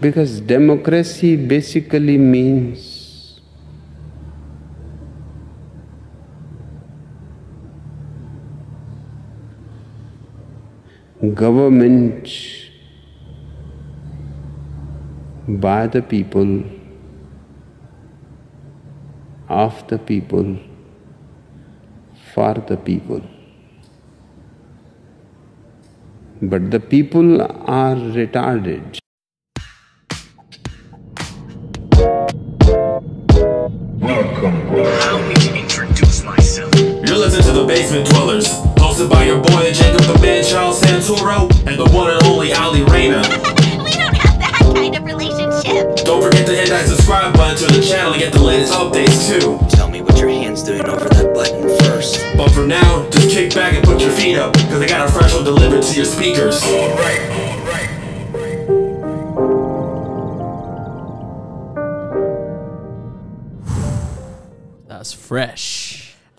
Because democracy basically means government by the people, of the people, for the people. But the people are retarded. Hosted by your boy Jacob the Man Child Santoro and the one and only Ali Reyna. We don't have that kind of relationship. Don't forget to hit that subscribe button to the channel to get the latest updates too. Tell me what your hand's doing over that button first. But for now, just kick back and put your feet up, because I got a fresh one delivered to your speakers. Alright, alright. That was fresh.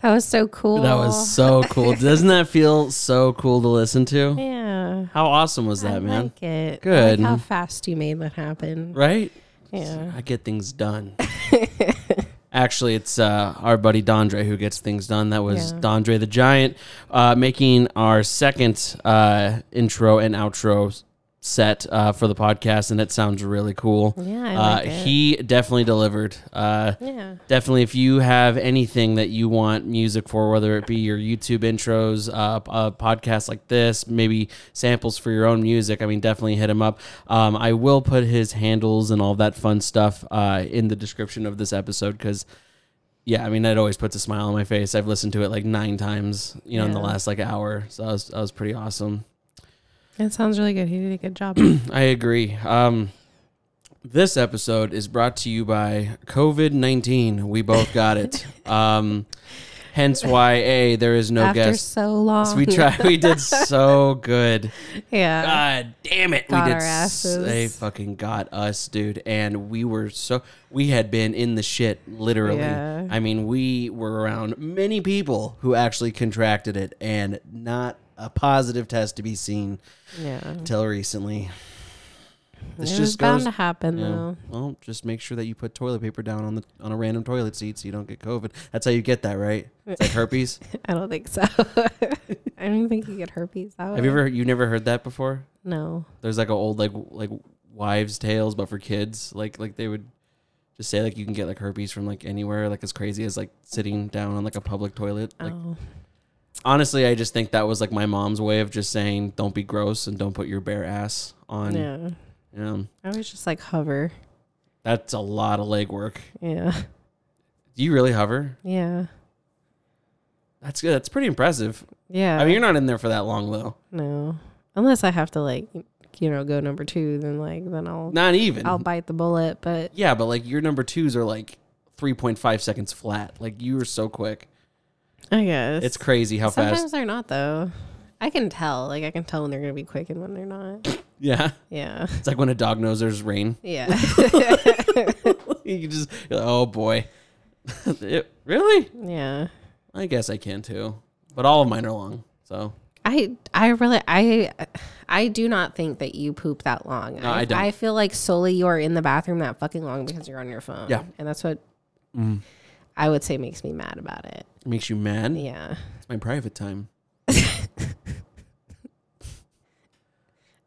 That was so cool. That was so cool. Doesn't that feel so cool to listen to? Yeah. How awesome was I that, man? like it. I Good. like how fast you made that happen. Right? Yeah. I get things done. Actually, it's uh, our buddy Dondre who gets things done. That was Yeah. Dondre the Giant uh, making our second uh, intro and outro set uh, for the podcast, and it sounds really cool. Yeah, I uh, like it. He definitely delivered. Uh, Yeah. Definitely, if you have anything that you want music for, whether it be your YouTube intros, uh, a podcast like this, maybe samples for your own music, I mean, definitely hit him up. Um, I will put his handles and all that fun stuff uh, in the description of this episode because, yeah, I mean, it always puts a smile on my face. I've listened to it like nine times, you know, in the last like hour, so that was that was pretty awesome. That sounds really good. He did a good job. I agree. Um, this episode is brought to you by COVID nineteen. We both got it. Um, hence why a there is no After guest. so long. We tried. We did so good. yeah. God damn it! Got we our did. s- asses. They fucking got us, dude. And we were so. We had been in the shit, literally. Yeah. I mean, we were around many people who actually contracted it, and not a positive test to be seen yeah. until recently. This it was just bound goes. to happen Yeah. though. Well, just make sure that you put toilet paper down on the on a random toilet seat so you don't get COVID. That's how you get that, right? It's like herpes. I don't think so. I don't think you get herpes that way. Have you ever you never heard that before? No. There's like a old like like wives' tales, but for kids. Like like they would just say like you can get like herpes from like anywhere, like as crazy as like sitting down on like a public toilet. Like oh. Honestly, I just think that was like my mom's way of just saying don't be gross and don't put your bare ass on. Yeah. Know, I was just like hover. that's a lot of legwork. Yeah. Do you really hover? Yeah. That's good. That's pretty impressive. Yeah. I mean, you're not in there for that long though. no. Unless I have to like you know, go number two, then like then I'll Not even. I'll bite the bullet. But yeah, but like your number twos are like 3.5 seconds flat. Like you were so quick. I guess It's crazy how Sometimes fast. they're not though. I can tell. Like I can tell when they're gonna be quick and when they're not. Yeah. Yeah. It's like when a dog knows there's rain. Yeah. you just, you're like, oh boy. It- really? yeah. I guess I can too. But all of mine are long. So I I really I I do not think that you poop that long. No, I don't. I feel like solely you are in the bathroom that fucking long because you're on your phone. Yeah. And that's what mm, I would say makes me mad about it. It makes you mad. Yeah. It's my private time.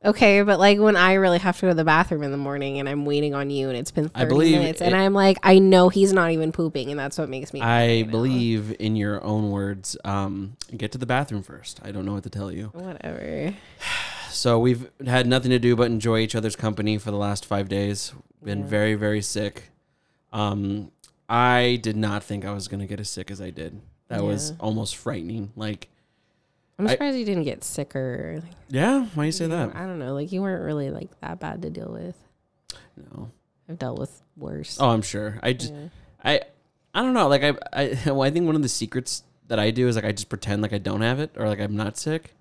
Okay, but like when I really have to go to the bathroom in the morning and I'm waiting on you and it's been 30 I believe minutes and I'm like, I know he's not even pooping and that's what makes me I believe in your own words. Um, get to the bathroom first. I don't know what to tell you. Whatever. So we've had nothing to do but enjoy each other's company for the last five days. Been Yeah. very, very sick. Um, I did not think I was gonna get as sick as I did. That was almost frightening. Like, I'm I- surprised you didn't get sicker. Like, yeah, why you say that? I don't know. Like you weren't really like that bad to deal with. No. I've dealt with worse. Oh, I'm sure. I just, Yeah. I, I don't know. Like I, I, well, I think one of the secrets that I do is like I just pretend like I don't have it or like I'm not sick.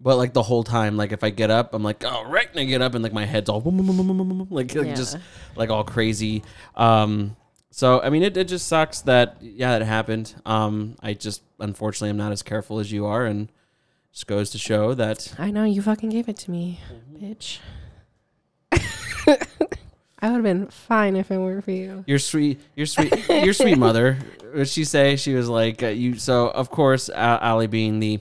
But like the whole time, like if I get up, I'm like, all right, and I get up and like my head's all like, like Yeah. just like all crazy. Um, so I mean, it, it just sucks that yeah, it happened. Um, I just unfortunately I'm not as careful as you are, and just goes to show that I know you fucking gave it to me, bitch. I would have been fine if it weren't for you. Your sweet, your sweet, your sweet mother. What she say? She was like, uh, "You." So of course, uh, Ali being the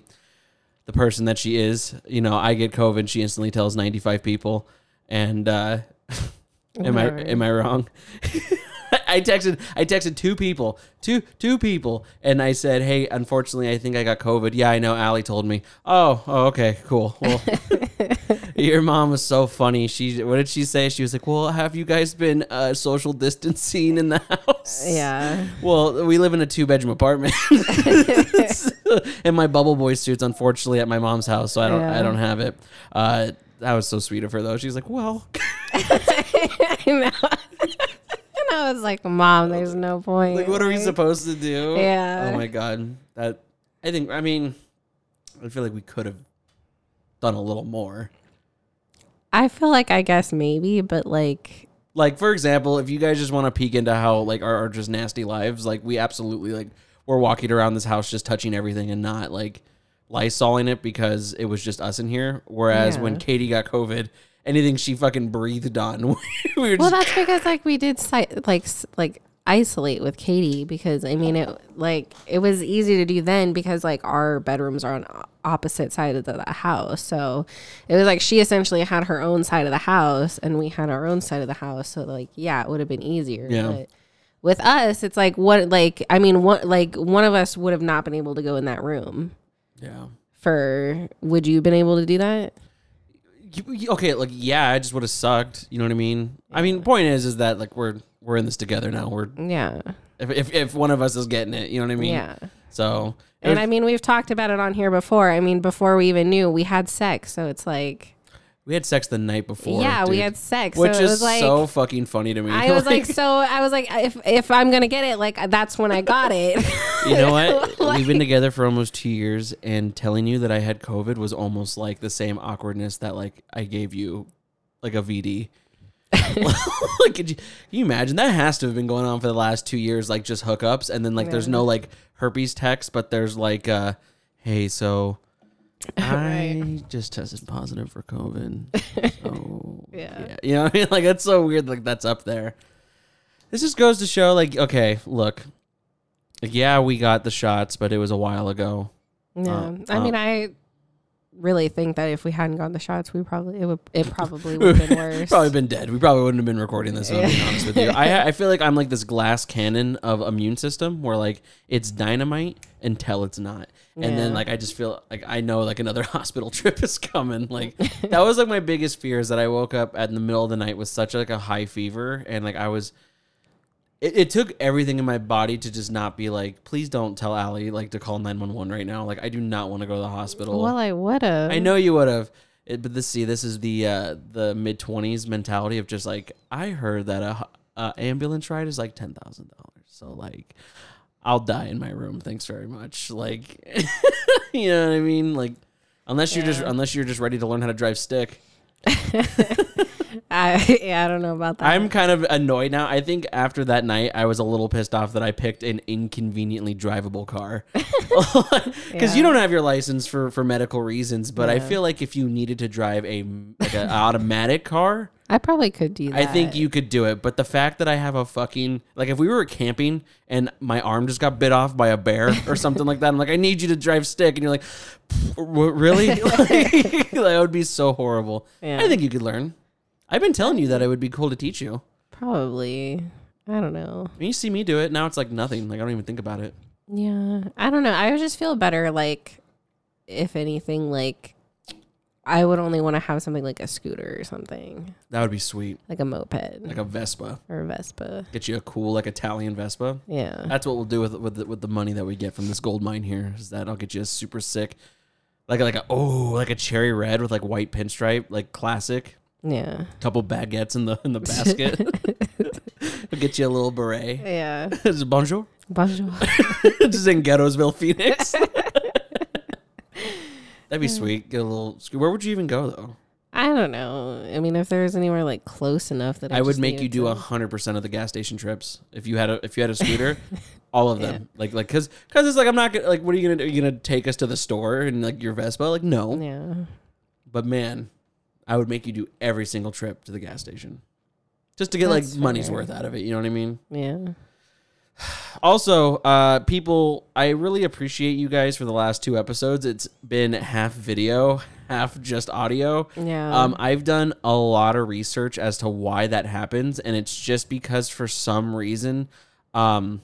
the person that she is, you know, I get COVID. She instantly tells ninety five people, and uh, am I am I wrong? I texted I texted two people, two two people, and I said, "Hey, unfortunately, I think I got COVID." Yeah, I know. Ali told me. Oh, oh, okay, cool. Well, your mom was so funny. She what did she say? She was like, "Well, have you guys been uh, social distancing in the house?" Yeah. Well, we live in a two bedroom apartment, and my bubble boy suit's unfortunately at my mom's house, so I don't I don't have it. Uh, that was so sweet of her though. She's like, "Well." I know. I was like, Mom, there's no point. Like, what are we supposed to do? Yeah. Oh my god. That I think. I mean, I feel like we could have done a little more. I feel like I guess maybe, but like, Like for example, if you guys just want to peek into how like our, our just nasty lives, like we absolutely like we're walking around this house just touching everything and not like lysoling it because it was just us in here. Whereas when Katie got COVID, anything she fucking breathed on, we were well, that's because like we did like like isolate with Katie because I mean it like it was easy to do then because like our bedrooms are on opposite sides of the house, so it was like she essentially had her own side of the house and we had our own side of the house, so like yeah, it would have been easier. Yeah. But with us, it's like what like I mean what like one of us would have not been able to go in that room. yeah. For would you have been able to do that? Okay, like yeah, I just would have sucked. You know what I mean? I mean, point is, is that like we're we're in this together now. We're Yeah. if if, if one of us is getting it, you know what I mean? Yeah. So And was- I mean, we've talked about it on here before. I mean, before we even knew, we had sex. So it's like, we had sex the night before. yeah, we had sex. which so it is was like, so fucking funny to me. I was like, so I was like, if if I'm gonna get it, like that's when I got it. you know what? Like- We've been together for almost two years, and telling you that I had COVID was almost like the same awkwardness that like I gave you, like a VD. like, could you, can you imagine that has to have been going on for the last two years, like just hookups, and then like there's no like herpes text, but there's like, uh, hey, so I just tested positive for COVID. So Yeah. you know, what I mean, like that's so weird. Like that's up there. This just goes to show, like, okay, look, like, yeah, we got the shots, but it was a while ago. yeah. Uh, I mean, uh, I really think that if we hadn't gotten the shots, we probably it would it probably would have been worse. Probably been dead. We probably wouldn't have been recording this. I'm being honest with you. I I feel like I'm like this glass cannon of immune system where like it's dynamite until it's not, and then like I just feel like I know like another hospital trip is coming. Like that was like my biggest fear is that I woke up at in the middle of the night with such like a high fever and like I was. It, it took everything in my body to just not be like, please don't tell Ali like to call nine one one right now. Like I do not want to go to the hospital. well, I would have. I know you would have, it, but this see, this is the uh, the mid twenties mentality of just like I heard that a, a ambulance ride is like ten thousand dollars, so like I'll die in my room. Thanks very much. Like, you know what I mean? Like, unless you're just unless you're just ready to learn how to drive stick. I yeah, I don't know about that. I'm kind of annoyed now. I think after that night, I was a little pissed off that I picked an inconveniently drivable car. Because you don't have your license for, for medical reasons, but I feel like if you needed to drive a like an automatic car, I probably could do that. I think you could do it. But the fact that I have a fucking like if we were camping and my arm just got bit off by a bear or something like that, I'm like, I need you to drive stick, and you're like, "What, really? like, that would be so horrible. Yeah. I think you could learn. I've been telling you that it would be cool to teach you. probably. I don't know. When you see me do it, now it's like nothing. Like I don't even think about it. Yeah, I don't know. I would just feel better, like, if anything, like, I would only want to have something like a scooter or something, That would be sweet. like a moped Like a Vespa. or a Vespa. Get you a cool like Italian Vespa. Yeah. That's what we'll do with with the, with the money that we get from this gold mine here. Is that I'll get you a super sick, like a, like a oh like a cherry red with like white pinstripe, like classic. Yeah. Couple baguettes in the in the basket. I'll get you a little beret. Yeah. Just Bonjour. Bonjour. Just in Ghettoesville, Phoenix. That'd be hmm. sweet. Get a little. Where would you even go though? I don't know. I mean, if there's anywhere like close enough that I, I would make you do a hundred percent of the gas station trips if you had a if you had a scooter, all of them. Like like because because it's like I'm not gonna like what are you gonna do? Are you gonna take us to the store and like your Vespa? Like no. Yeah. But man, I would make you do every single trip to the gas station. just to get like That's money's fair. worth out of it. You know what I mean? Yeah. Also, uh, people, I really appreciate you guys for the last two episodes. It's been half video, half just audio. Yeah. Um, I've done a lot of research as to why that happens, and it's just because for some reason, um,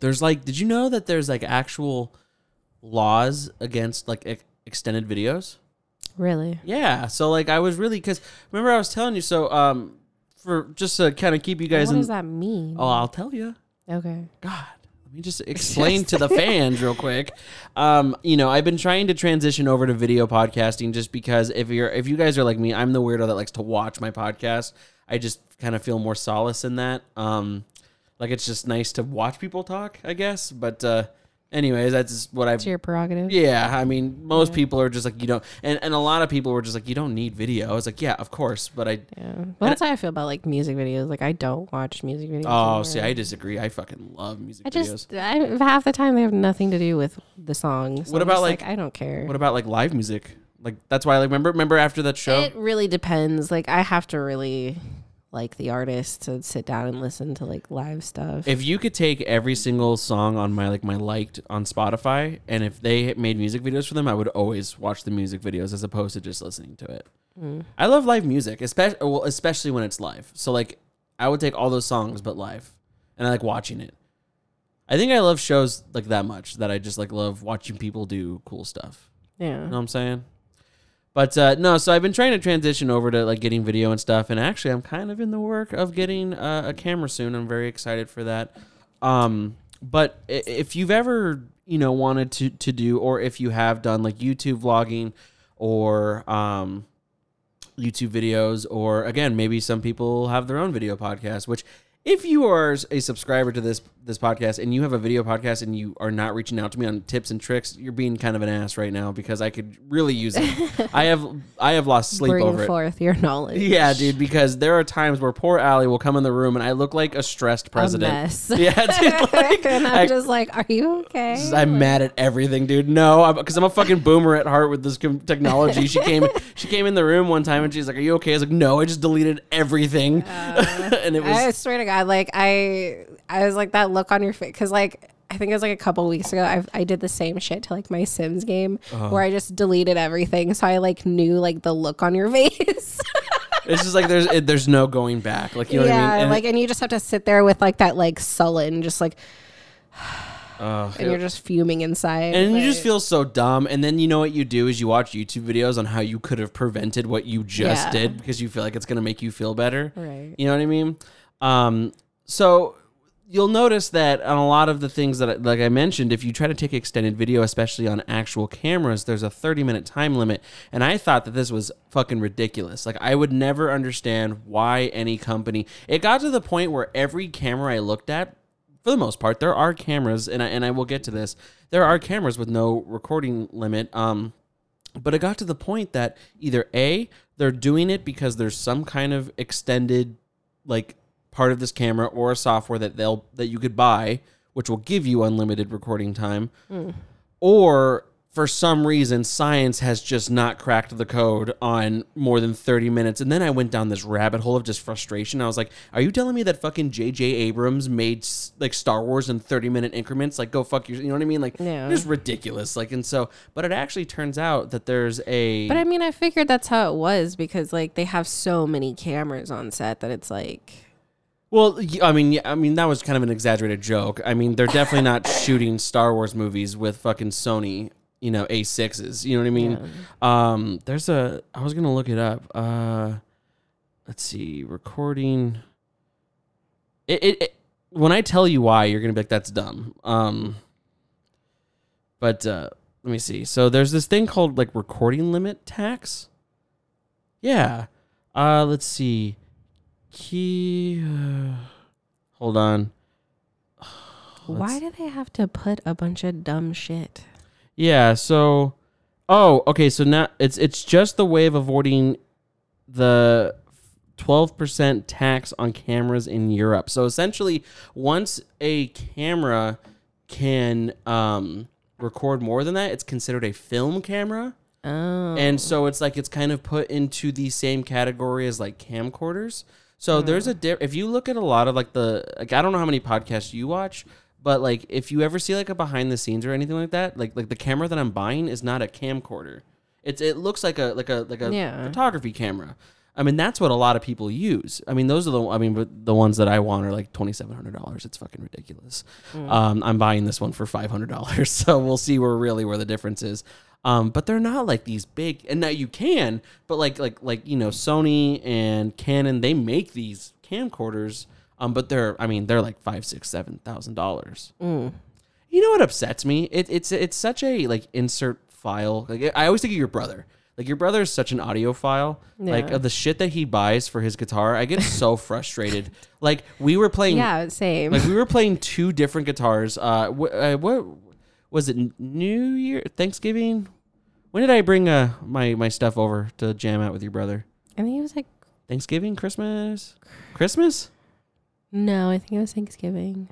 there's like, did you know that there's like actual laws against like ex- extended videos? Really? Yeah. So like, I was really because remember I was telling you. So um, for just to kind of keep you guys What in. does that mean? Oh, I'll tell you. Okay. God, let me just explain to the fans real quick. Um, you know, I've been trying to transition over to video podcasting just because if you're if you guys are like me, I'm the weirdo that likes to watch my podcast. I just kind of feel more solace in that. Um, like it's just nice to watch people talk, I guess. But uh, anyways, that's what I've It's your prerogative. yeah, I mean, most people are just like you don't, and, and a lot of people were just like you don't need video. I was like, yeah, of course, but I. Yeah. Well, that's how I feel about like music videos. Like I don't watch music videos. Oh, anymore. see, I disagree. I fucking love music I videos. just I, half the time they have nothing to do with the song. So What I'm about, just like- I don't care. What about like live music? Like that's why I like remember remember after that show. It really depends. Like I have to really like the artist to sit down and listen to like live stuff. if you could take every single song on my like my liked on Spotify, and if they made music videos for them, I would always watch the music videos as opposed to just listening to it. Mm. I love live music, especially well, especially when it's live. So like, I would take all those songs but live, and I like watching it. I think I love shows like that much that I just like love watching people do cool stuff. yeah. You know what I'm saying? But uh, no, so I've been trying to transition over to like getting video and stuff, and actually, I'm kind of in the work of getting uh, a camera soon. I'm very excited for that. Um, but if you've ever you know wanted to to do, or if you have done like YouTube vlogging, or um, YouTube videos, or again, maybe some people have their own video podcast, which if you are a subscriber to this this podcast and you have a video podcast and you are not reaching out to me on tips and tricks, you're being kind of an ass right now because I could really use it. I have I have lost sleep Bring over it. forth your knowledge. Yeah, dude, because there are times where poor Ali will come in the room and I look like a stressed president. mess. Yeah, dude, like, and I'm I- just like, are you okay? I'm mad at everything, dude. No, because I'm, a fucking boomer at heart with this technology. She came, she came in the room one time and she's like, "Are you okay?" I was like, "No, I just deleted everything," and it was I swear to God, like I, I was like that look on your face because like I think it was like a couple weeks ago. I I did the same shit to like my Sims game Uh-huh. where I just deleted everything, so I like knew like the look on your face. it's just like there's it, there's no going back. Like you know yeah, what I mean? And like and you just have to sit there with like that like sullen, just like, Ugh. and you're just fuming inside. and you just feel so dumb. And then you know what you do is you watch YouTube videos on how you could have prevented what you just Yeah. did because you feel like it's gonna make you feel better. Right. You know what I mean? Um, so you'll notice that on a lot of the things that, like I mentioned, if you try to take extended video, especially on actual cameras, there's a 30 minute time limit. And I thought that this was fucking ridiculous. Like, I would never understand why any company. It got to the point where every camera I looked at, for the most part, there are cameras, and I, and I will get to this. There are cameras with no recording limit. Um, but it got to the point that either A, they're doing it because there's some kind of extended like part of this camera or a software that they'll that you could buy, which will give you unlimited recording time. Or for some reason science has just not cracked the code on more than 30 minutes and then i went down this rabbit hole of just frustration i was like are you telling me that fucking jj abrams made like star wars in 30 minute increments like go fuck your you know what i mean like Yeah. just ridiculous like and so but it actually turns out that there's a But I mean, I figured that's how it was because like they have so many cameras on set that it's like. Well, I mean, yeah, I mean that was kind of an exaggerated joke. I mean, they're definitely not shooting Star Wars movies with fucking Sony, you know, A6s. You know what I mean? Um, there's a. I was gonna look it up. Uh, let's see, recording. It, it, it when I tell you why, you're gonna be like, "That's dumb." Um, but uh, let me see. So there's this thing called like recording limit tax. Yeah. Uh, let's see. Key. Uh, hold on. Why do they have to put a bunch of dumb shit? Yeah. So. Oh, okay. So now it's it's just the way of avoiding the twelve percent tax on cameras in Europe. So essentially, once a camera can um, record more than that, it's considered a film camera. Oh. And so it's like it's kind of put into the same category as like camcorders. So there's a di- if you look at a lot of like the like I don't know how many podcasts you watch, but like if you ever see like a behind the scenes or anything like that, like like the camera that I'm buying is not a camcorder. It's it looks like a like a like a Yeah. photography camera. I mean that's what a lot of people use. I mean those are the I mean the ones that I want are like twenty seven hundred dollars. It's fucking ridiculous. Um, I'm buying this one for five hundred dollars, so we'll see where really where the difference is. Um, but they're not like these big, and now you can, but like like like you know Sony and Canon, they make these camcorders. Um, but they're I mean they're like five six seven thousand dollars. You know what upsets me? It, it's it's such a like insert file. Like I always think of your brother. Like your brother is such an audiophile. Like of the shit that he buys for his guitar, I get so frustrated. Like we were playing. Yeah, same. Like we were playing two different guitars. Uh, wh- uh what was it? New Year, Thanksgiving. When did I bring uh my my stuff over to jam out with your brother? I think it was like Thanksgiving, Christmas, Christmas. no, I think it was Thanksgiving.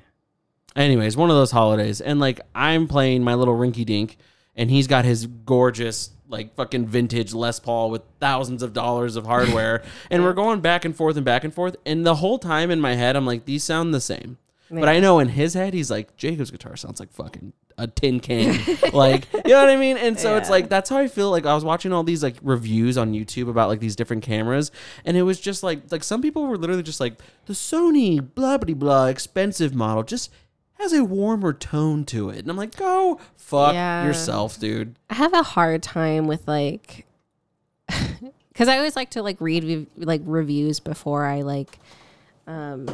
Anyways, one of those holidays, and like I'm playing my little rinky dink, and he's got his gorgeous like fucking vintage Les Paul with thousands of dollars of hardware, and we're going back and forth and back and forth, and the whole time in my head I'm like these sound the same, but I know in his head he's like Jacob's guitar sounds like fucking a tin can, like you know what I mean, and so it's like that's how I feel. Like I was watching all these like reviews on YouTube about like these different cameras, and it was just like like some people were literally just like the Sony blah blah blah expensive model just has a warmer tone to it, and I'm like, go fuck Yeah. yourself, dude. I have a hard time with like because I always like to like read like reviews before I like um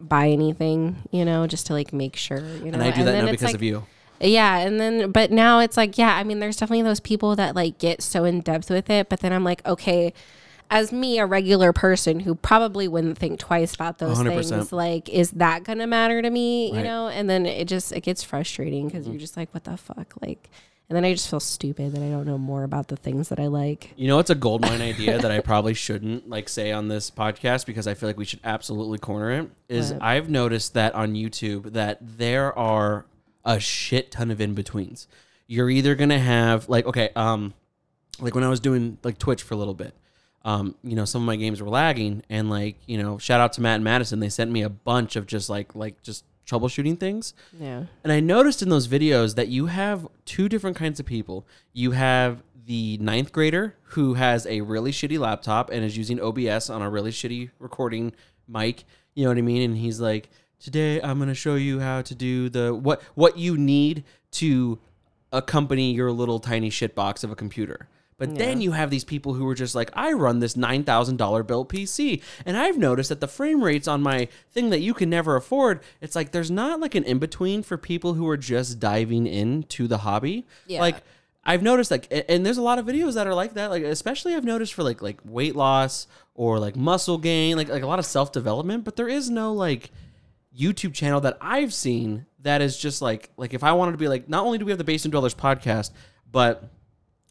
buy anything, you know, just to like make sure, you know. And I do that then now because like- of you. Yeah, and then but now it's like yeah, I mean there's definitely those people that like get so in depth with it, but then I'm like okay, as me a regular person who probably wouldn't think twice about those 100%. things, like is that going to matter to me, you know? And then it just it gets frustrating cuz you're mm-hmm. just like what the fuck like and then I just feel stupid that I don't know more about the things that I like. You know, it's a goldmine idea that I probably shouldn't like say on this podcast because I feel like we should absolutely corner it. Is What? I've noticed that on YouTube that there are a shit ton of in betweens. You're either gonna have like okay, um, like when I was doing like Twitch for a little bit, um, you know, some of my games were lagging, and like you know, shout out to Matt and Madison, they sent me a bunch of just like like just troubleshooting things. Yeah. And I noticed in those videos that you have two different kinds of people. You have the ninth grader who has a really shitty laptop and is using OBS on a really shitty recording mic. You know what I mean? And he's like, "Today I'm going to show you how to do the what what you need to accompany your little tiny shit box of a computer." But then you have these people who are just like, I run this nine thousand dollar built PC, and I've noticed that the frame rates on my thing that you can never afford. It's like there's not like an in between for people who are just diving into the hobby. Yeah. Like I've noticed like, and there's a lot of videos that are like that. Like especially I've noticed for like like weight loss or like muscle gain, like like a lot of self development. But there is no like YouTube channel that I've seen that is just like like if I wanted to be like not only do we have the Basement Dwellers podcast, but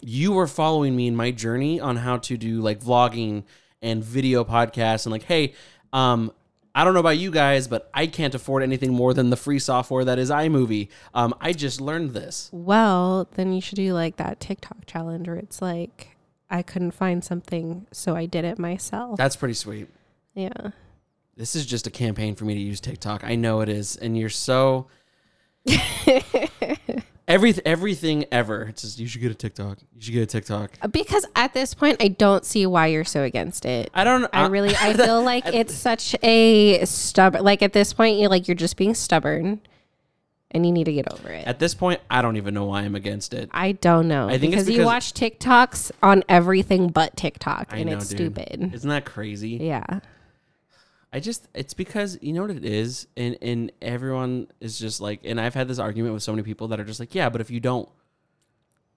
you were following me in my journey on how to do like vlogging and video podcasts and like hey um I don't know about you guys, but I can't afford anything more than the free software that is iMovie. Um, I just learned this. Well, then you should do like that TikTok challenge where it's like I couldn't find something, so I did it myself. That's pretty sweet. yeah. This is just a campaign for me to use TikTok. I know it is, and you're so every everything ever. It's just you should get a TikTok. You should get a TikTok. Because at this point, I don't see why you're so against it. I don't. I really, I feel like it's such a stubborn. Like at this point, you're like you're just being stubborn, and you need to get over it. At this point, I don't even know why I'm against it. I don't know. I think it's because, you watch TikToks on everything but TikTok, I and know, it's dude. stupid. Isn't that crazy? yeah. I just it's because you know what it is, and and everyone is just like, and I've had this argument with so many people that are just like, yeah, but if you don't,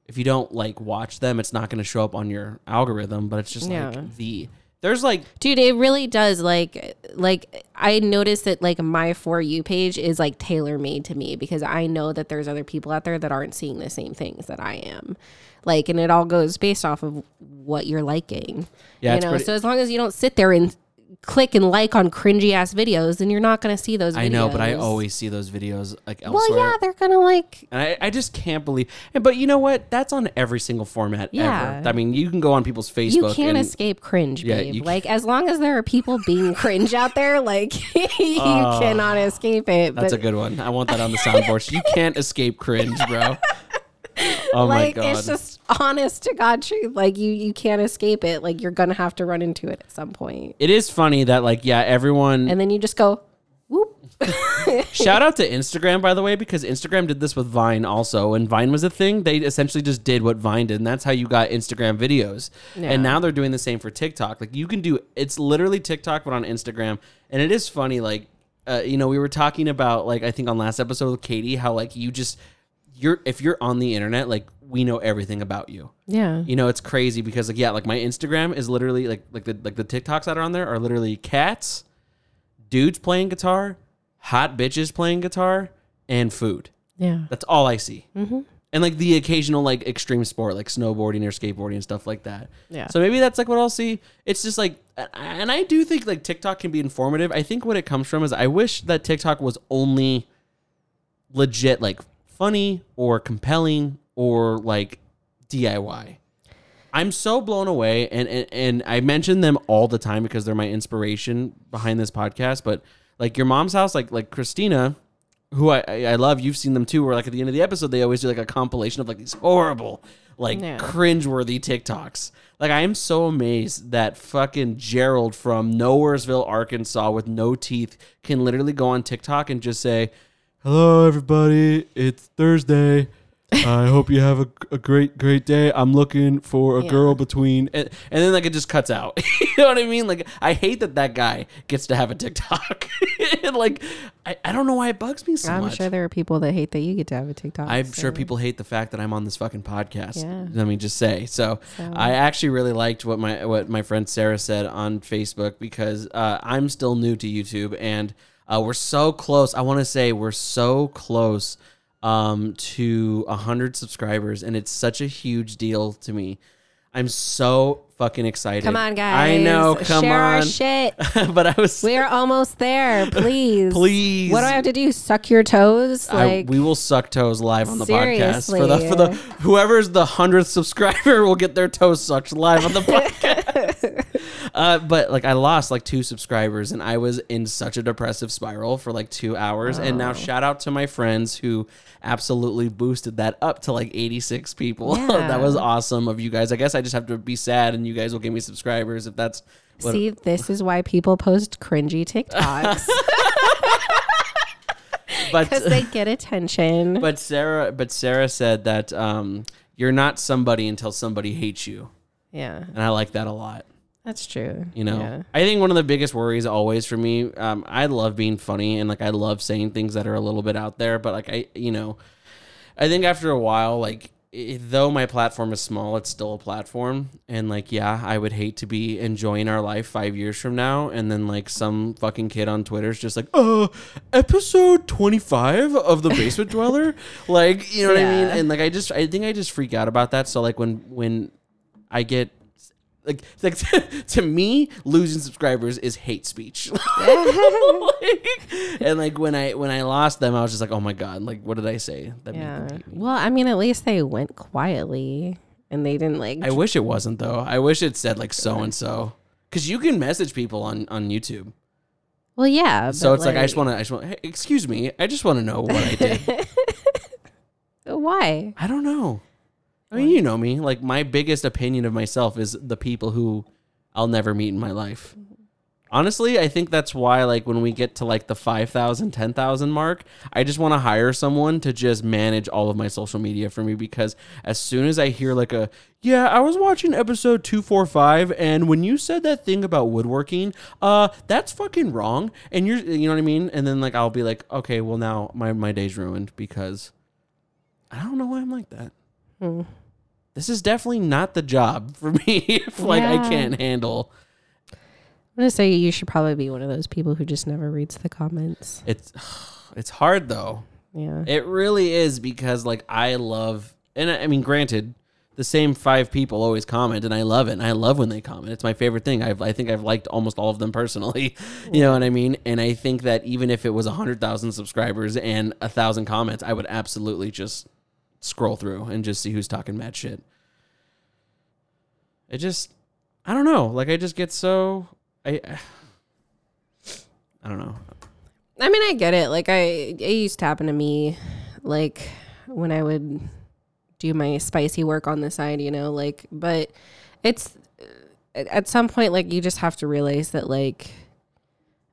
if you don't like watch them, it's not going to show up on your algorithm. But it's just Yeah. like the there's like Dude, it really does. Like, like I noticed that like my for you page is like tailor made to me because I know that there's other people out there that aren't seeing the same things that I am. Like, and it all goes based off of what you're liking. Yeah, you know. pretty- so as long as you don't sit there and click and like on cringy ass videos, then you're not gonna see those. videos. I know, but I always see those videos like Well, yeah, they're gonna like. And I, I just can't believe. But you know what? That's on every single format Yeah. ever. I mean, you can go on people's Facebook. You can't and, escape cringe, Yeah, babe. like as long as there are people being cringe out there, like you ah. cannot escape it. That's but a good one. I want that on the soundboard. you can't escape cringe, bro. Oh like my god. it's just honest to God truth. Like you, you can't escape it. Like you're gonna have to run into it at some point, it is funny that like yeah, everyone and then you just go, whoop. Shout out to Instagram, by the way, because Instagram did this with Vine also. When Vine was a thing, they essentially just did what Vine did, and that's how you got Instagram videos. Yeah. And now they're doing the same for TikTok. Like you can do it's literally TikTok but on Instagram, and it is funny. Like, uh, you know, we were talking about like I think on last episode with Katie how like you just you're if you're on the internet, like we know everything about you. Yeah. You know, it's crazy because like yeah, like my Instagram is literally like like the like the TikToks that are on there are literally cats, dudes playing guitar, hot bitches playing guitar, and food. Yeah. That's all I see. Mm-hmm. And like the occasional like extreme sport, like snowboarding or skateboarding and stuff like that. Yeah. So maybe that's like what I'll see. It's just like, and I do think like TikTok can be informative. I think what it comes from is I wish that TikTok was only legit like funny or compelling or like DIY. I'm so blown away, and, and and I mention them all the time because they're my inspiration behind this podcast. But like your mom's house, like like Christina, who I I love. You've seen them too. Where like at the end of the episode, they always do like a compilation of like these horrible, like Yeah. cringeworthy TikToks. Like I am so amazed that fucking Gerald from Nowheresville, Arkansas, with no teeth, can literally go on TikTok and just say, "Hello, everybody. It's Thursday." I hope you have a, a great, great day. I'm looking for a Yeah. girl between, and, and then like it just cuts out. you know what I mean? Like I hate that that guy gets to have a TikTok. like I, I don't know why it bugs me so much. I'm sure there are people that hate that you get to have a TikTok. I'm so- sure people hate the fact that I'm on this fucking podcast. Yeah. Let me just say. So, So- I actually really liked what my what my friend Sarah said on Facebook because uh, I'm still new to YouTube and uh, we're so close. I want to say we're so close um, to hundred subscribers, and it's such a huge deal to me. I'm so fucking excited. Come on, guys. I know. Come Share on. our shit. but I was. We're almost there. Please. Please. What do I have to do? Suck your toes? I- Like we will suck toes live on the podcast for the for the whoever's the hundredth subscriber will get their toes sucked live on the podcast. Uh, but like I lost like two subscribers and I was in such a depressive spiral for like two hours. And Oh. now shout out to my friends who absolutely boosted that up to like eighty six people. Yeah. that was awesome of you guys. I guess I just have to be sad and you guys will give me subscribers if that's what See, this is why people post cringy TikToks but because they get attention. but Sarah, but Sarah said that um, you're not somebody until somebody hates you, yeah, and I like that a lot. That's true. You know, Yeah. I think one of the biggest worries always for me, um, I love being funny and like I love saying things that are a little bit out there, but like I, you know, I think after a while, like though my platform is small, it's still a platform, and like yeah, I would hate to be enjoying our life five years from now, and then like some fucking kid on Twitter is just like, uh, episode twenty five of the Basement Dweller, like you know what I mean, and like I just I think I just freak out about that. So like when when I get like like to me losing subscribers is hate speech Like, and like when i when i lost them i was just like oh my god like what did i say that Yeah. me? Well, I mean, at least they went quietly and they didn't like. i wish it wasn't though i wish it said like so and so because you can message people on on youtube well, yeah. so it's like, i just want to i just want hey, excuse me i just want to know what i did Why? i don't know i mean you know me. Like my biggest opinion of myself is the people who i'll never meet in my life. Honestly i think that's why like when we get to like the 5000 10000 mark i just want to hire someone to just manage all of my social media for me because as soon as i hear like a yeah i was watching episode 245 and when you said that thing about woodworking uh that's fucking wrong and you're you know what i mean? And then like i'll be like okay well now my my day's ruined because i don't know why i'm like that. Hmm. This is definitely not the job for me if like i can't handle I'm gonna say you should probably be one of those people who just never reads the comments. It's it's hard though. Yeah. It really is because like I love and I I mean granted, the same five people always comment, and I love it. And I love when they comment. It's my favorite thing. I've, I think I've liked almost all of them personally. You know what I mean? And I think that even if it was hundred thousand subscribers and a thousand comments, I would absolutely just scroll through and just see who's talking mad shit. It just, I don't know. Like I just get so I. I don't know. I mean, I get it. Like I, it used to happen to me, like when I would do my spicy work on the side, you know. Like, but it's at at some point, like you just have to realize that, like,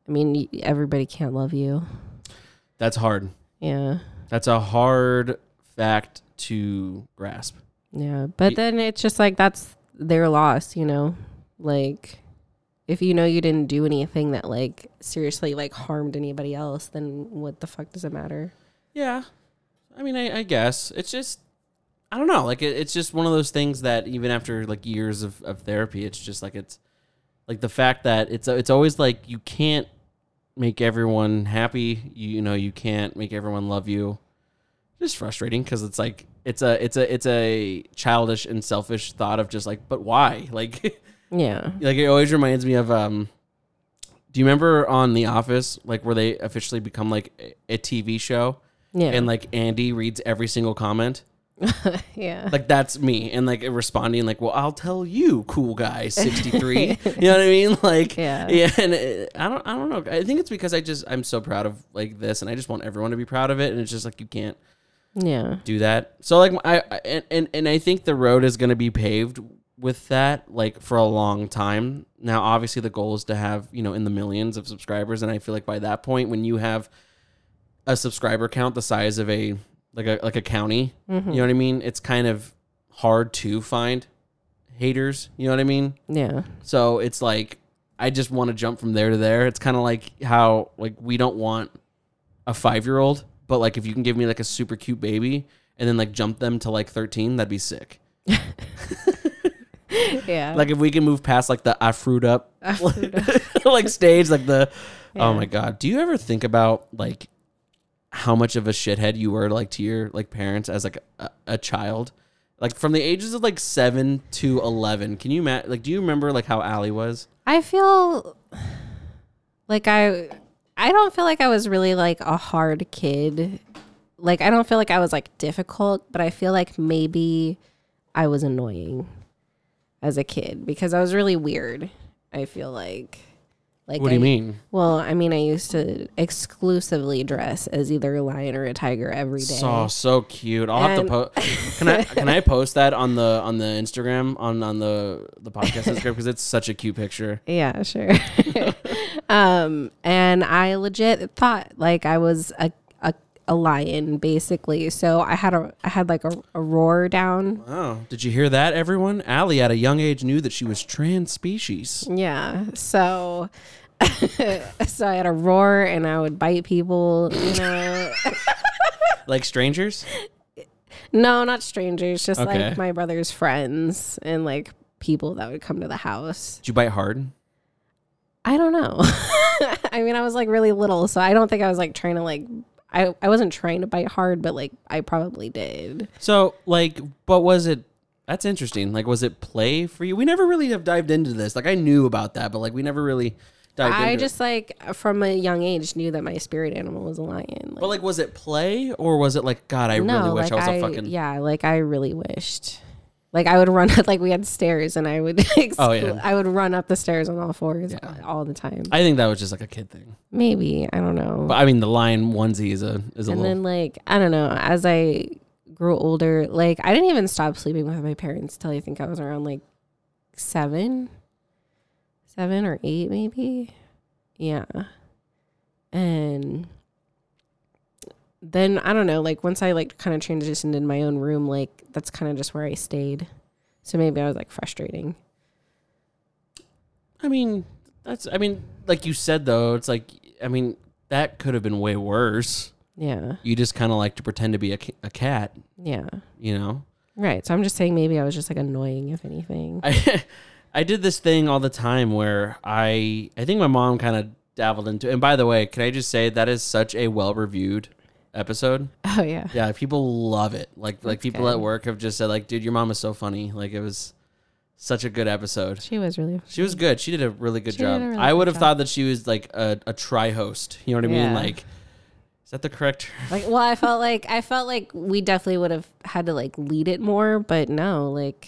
I mean, everybody can't love you. That's hard. Yeah, That's a hard fact to grasp. yeah. But then it's just like that's their loss, you know. Like, if you know you didn't do anything that like seriously like harmed anybody else, then what the fuck does it matter? Yeah. I mean, I, I guess it's just, I don't know. Like, it, it's just one of those things that even after like years of, of therapy, it's just like, it's like the fact that it's, it's always like you can't make everyone happy. You, you know, you can't make everyone love you. Just frustrating because it's like, it's a, it's a, it's a childish and selfish thought of just like, but why? Like, Yeah. like it always reminds me of um do you remember on the office like where they officially become like a, a tv show Yeah. and like andy reads every single comment yeah. like that's me and like responding like well i'll tell you cool guy 63 you know what i mean like Yeah. yeah and it, i don't i don't know i think it's because i just i'm so proud of like this and i just want everyone to be proud of it and it's just like you can't yeah. do that. So like I, I and, and and I think the road is going to be paved with that like for a long time. Now obviously the goal is to have, you know, in the millions of subscribers and I feel like by that point when you have a subscriber count the size of a like a like a county, mm-hmm. you know what I mean? It's kind of hard to find haters, you know what I mean? Yeah. So it's like I just want to jump from there to there. It's kind of like how like we don't want a five year old, but like if you can give me like a super cute baby and then like jump them to like thirteen, that'd be sick. Yeah. Like if we can move past like the I fruit up like stage, like the oh my god. Do you ever think about like how much of a shithead you were like to your like parents as like a, a child? Like from the ages of like seven to eleven. Can you ma- like do you remember like how Ali was? I feel like I I don't feel like I was really like a hard kid. Like I don't feel like I was like difficult, but I feel like maybe I was annoying as a kid because I was really weird. I feel like like What do you mean? Well, I mean, I used to exclusively dress as either a lion or a tiger every day. So so cute. I'll have to And- post. Can I can I post that on the on the Instagram on on the the podcast Instagram because it's such a cute picture. Yeah, sure. um, and I legit thought like I was a, a a lion basically. So I had a I had like a, a roar down. Oh, did you hear that, everyone? Ali at a young age knew that she was trans species. Yeah. So so I had a roar and I would bite people, you know. Like strangers? no, not strangers, just Okay. like my brother's friends and like people that would come to the house. Did you bite hard? I don't know. I mean, I was like really little, so I don't think I was like trying to like I, I wasn't trying to bite hard, but like I probably did. So like, but was it? That's interesting. Like, was it play for you? We never really have dived into this. Like, I knew about that, but like, we never really dived I into just like from a young age knew that my spirit animal was a lion. Like, But like, was it play or was it like, God, I no, really wish like I was I, a fucking. yeah, like I really wished. Like I would run like we had stairs and I would Oh, yeah. I would run up the stairs on all fours Yeah. all the time. I think that was just like a kid thing. Maybe I don't know. But I mean, the lion onesie is a is a and little. then like I don't know as I grew older, like I didn't even stop sleeping with my parents till I think I was around like seven, seven or eight maybe, yeah. And then I don't know, like once I like kind of transitioned in my own room, like that's kind of just where I stayed. So maybe I was like frustrating. I mean, that's. I mean, like you said though, it's like. I mean, that could have been way worse. Yeah, You just kind of like to pretend to be a, a cat, yeah, you know. right. So I'm just saying maybe I was just like annoying, if anything. I I did this thing all the time where I I think my mom kind of dabbled into. And by the way, can I just say that is such a well reviewed episode. Oh yeah. Yeah, people love it. Like like That's people good. at work have just said like, dude, your mom is so funny. Like it was such a good episode. She was really. She was good. She did a really good She did job. really I would good have job. thought that she was like a, a try host. You know what I mean? Yeah. Like, is that the correct? Like, well, I felt like I felt like we definitely would have had to like lead it more, but no, like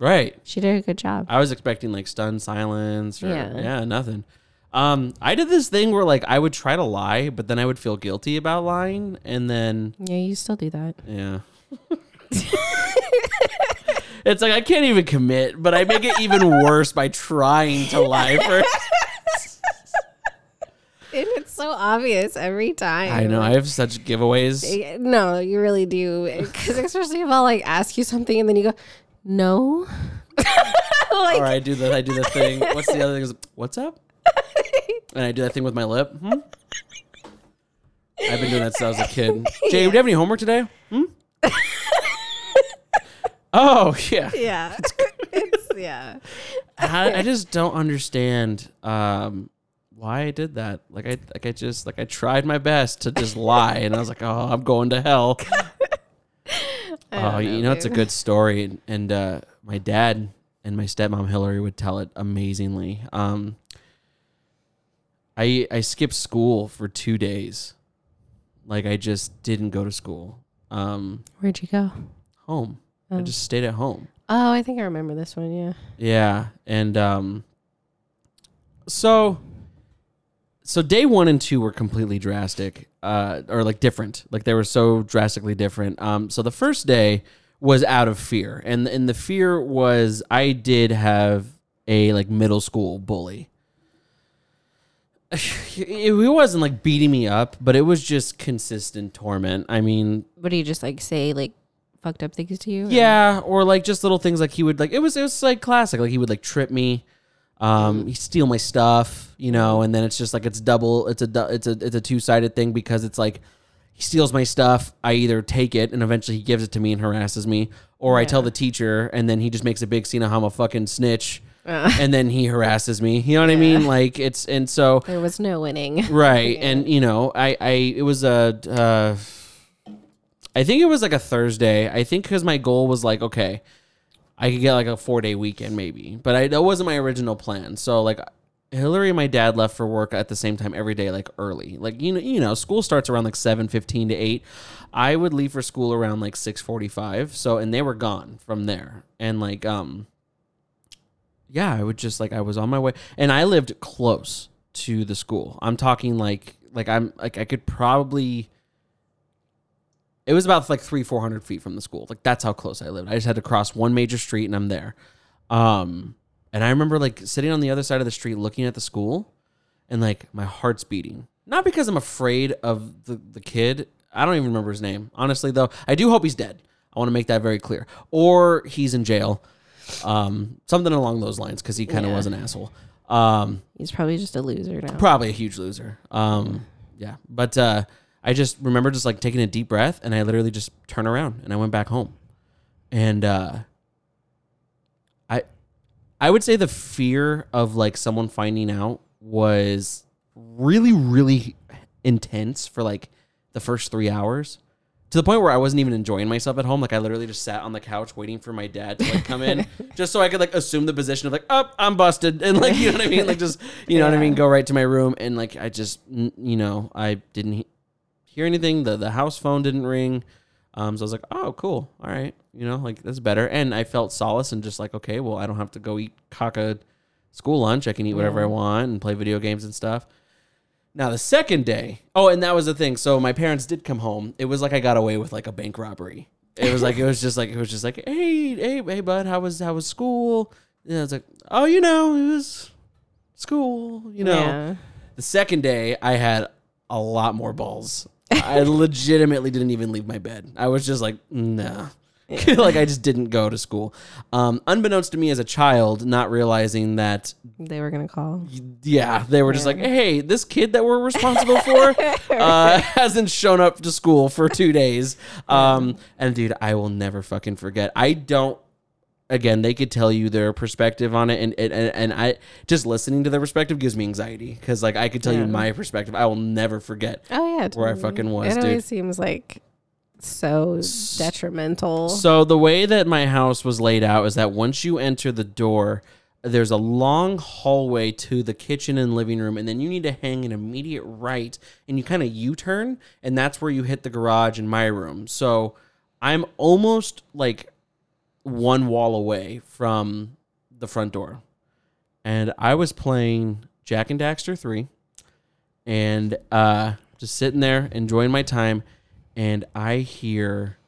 Right. she did a good job. I was expecting like stunned silence or yeah, Yeah. nothing. Um, I did this thing where like I would try to lie, but then I would feel guilty about lying, and then Yeah, you still do that. yeah. it's like I can't even commit, but I make it even worse by trying to lie first. And it's so obvious every time. I know I have such giveaways. No, you really do. Because especially if I'll like ask you something and then you go, no. like, Or I do the I do the thing. What's the other thing? Is what's up? And I do that thing with my lip. Hmm? I've been doing that since I was a kid. Jay, do you have any homework today? Hmm? oh yeah. yeah. it's, yeah. I, I just don't understand um, why I did that. Like I like I just like I tried my best to just lie, and I was like, oh, I'm going to hell. Oh, you know, it's a good story, and, and uh, my dad and my stepmom Hillary would tell it amazingly. Um, I I skipped school for two days, like I just didn't go to school. Um, Where'd you go? home, I Oh. just stayed at home. Oh, I think I remember this one. Yeah. Yeah, and um, so so day one and two were completely drastic, uh, or like different. Like they were so drastically different. Um, so the first day was out of fear, and and the fear was I did have a like middle school bully. It, it wasn't like beating me up, but it was just consistent torment. I mean, What do you just like say like fucked up things to you? or- yeah, or like just little things like he would like it was it was like classic. Like he would like trip me, um, he steal my stuff, you know, and then it's just like it's double. It's a du- it's a it's a two sided thing because it's like he steals my stuff. I either take it and eventually he gives it to me and harasses me, or I tell the teacher and then he just makes a big scene of how I'm a fucking snitch, and then he harasses me. You know what I mean? Like it's and so There was no winning. right. And you know i i it was a uh i think it was like a thursday. I think because my goal was like okay i could get like a four day weekend maybe. But i that wasn't my original plan. So like hillary and my dad left for work at the same time every day like early. Like you know you know school starts around like 7 15 to 8 i would leave for school around like 6 45 so and they were gone from there. And like um yeah, I would just like I was on my way, and I lived close to the school. I'm talking like like I'm like I could probably. It was about like three four hundred feet from the school. Like that's how close I lived. I just had to cross one major street and I'm there. Um, and I remember like sitting on the other side of the street looking at the school, and like my heart's beating. Not because I'm afraid of the the kid. I don't even remember his name. Honestly, though, I do hope he's dead. I want to make that very clear, or he's in jail um, something along those lines because he kind of Yeah. was an asshole. Um, He's probably just a loser now. probably a huge loser. Um, yeah, but uh, I just remember just like taking a deep breath and I literally just turned around and I went back home, and uh, I, I would say the fear of like someone finding out was really really intense for like the first three hours to the point where I wasn't even enjoying myself at home. Like I literally just sat on the couch waiting for my dad to like come in, just so I could like assume the position of like, oh, I'm busted, and like you know what I mean, like just you know what I mean, go right to my room, and like I just you know I didn't he- hear anything. The the house phone didn't ring, um, so I was like, oh, cool, all right, you know, like that's better, and I felt solace and just like, okay, well, I don't have to go eat caca school lunch. I can eat whatever I want and play video games and stuff. Now the second day, oh, and that was the thing. So my parents did come home. It was like I got away with like a bank robbery. It was like it was just like it was just like, hey, hey, hey, bud, how was how was school? And I was like, oh, you know, it was school. You know, Yeah. the second day I had a lot more balls. I legitimately didn't even leave my bed. I was just like, nah. like I just didn't go to school. Um, unbeknownst to me as a child, not realizing that They were gonna call. yeah, they were just like, hey, this kid that we're responsible for uh, hasn't shown up to school for two days. Um, and dude, I will never fucking forget. I don't. again, they could tell you their perspective on it, and and, and I just listening to their perspective gives me anxiety because like I could tell you my perspective. I will never forget. Oh yeah, Where I fucking was, It dude. always seems like so detrimental. So the way that my house was laid out is that once you enter the door, there's a long hallway to the kitchen and living room, and then you need to hang an immediate right, and you kind of U-turn, and that's where you hit the garage and my room. So I'm almost like one wall away from the front door, and I was playing Jak and Daxter three, and uh, just sitting there enjoying my time, and I hear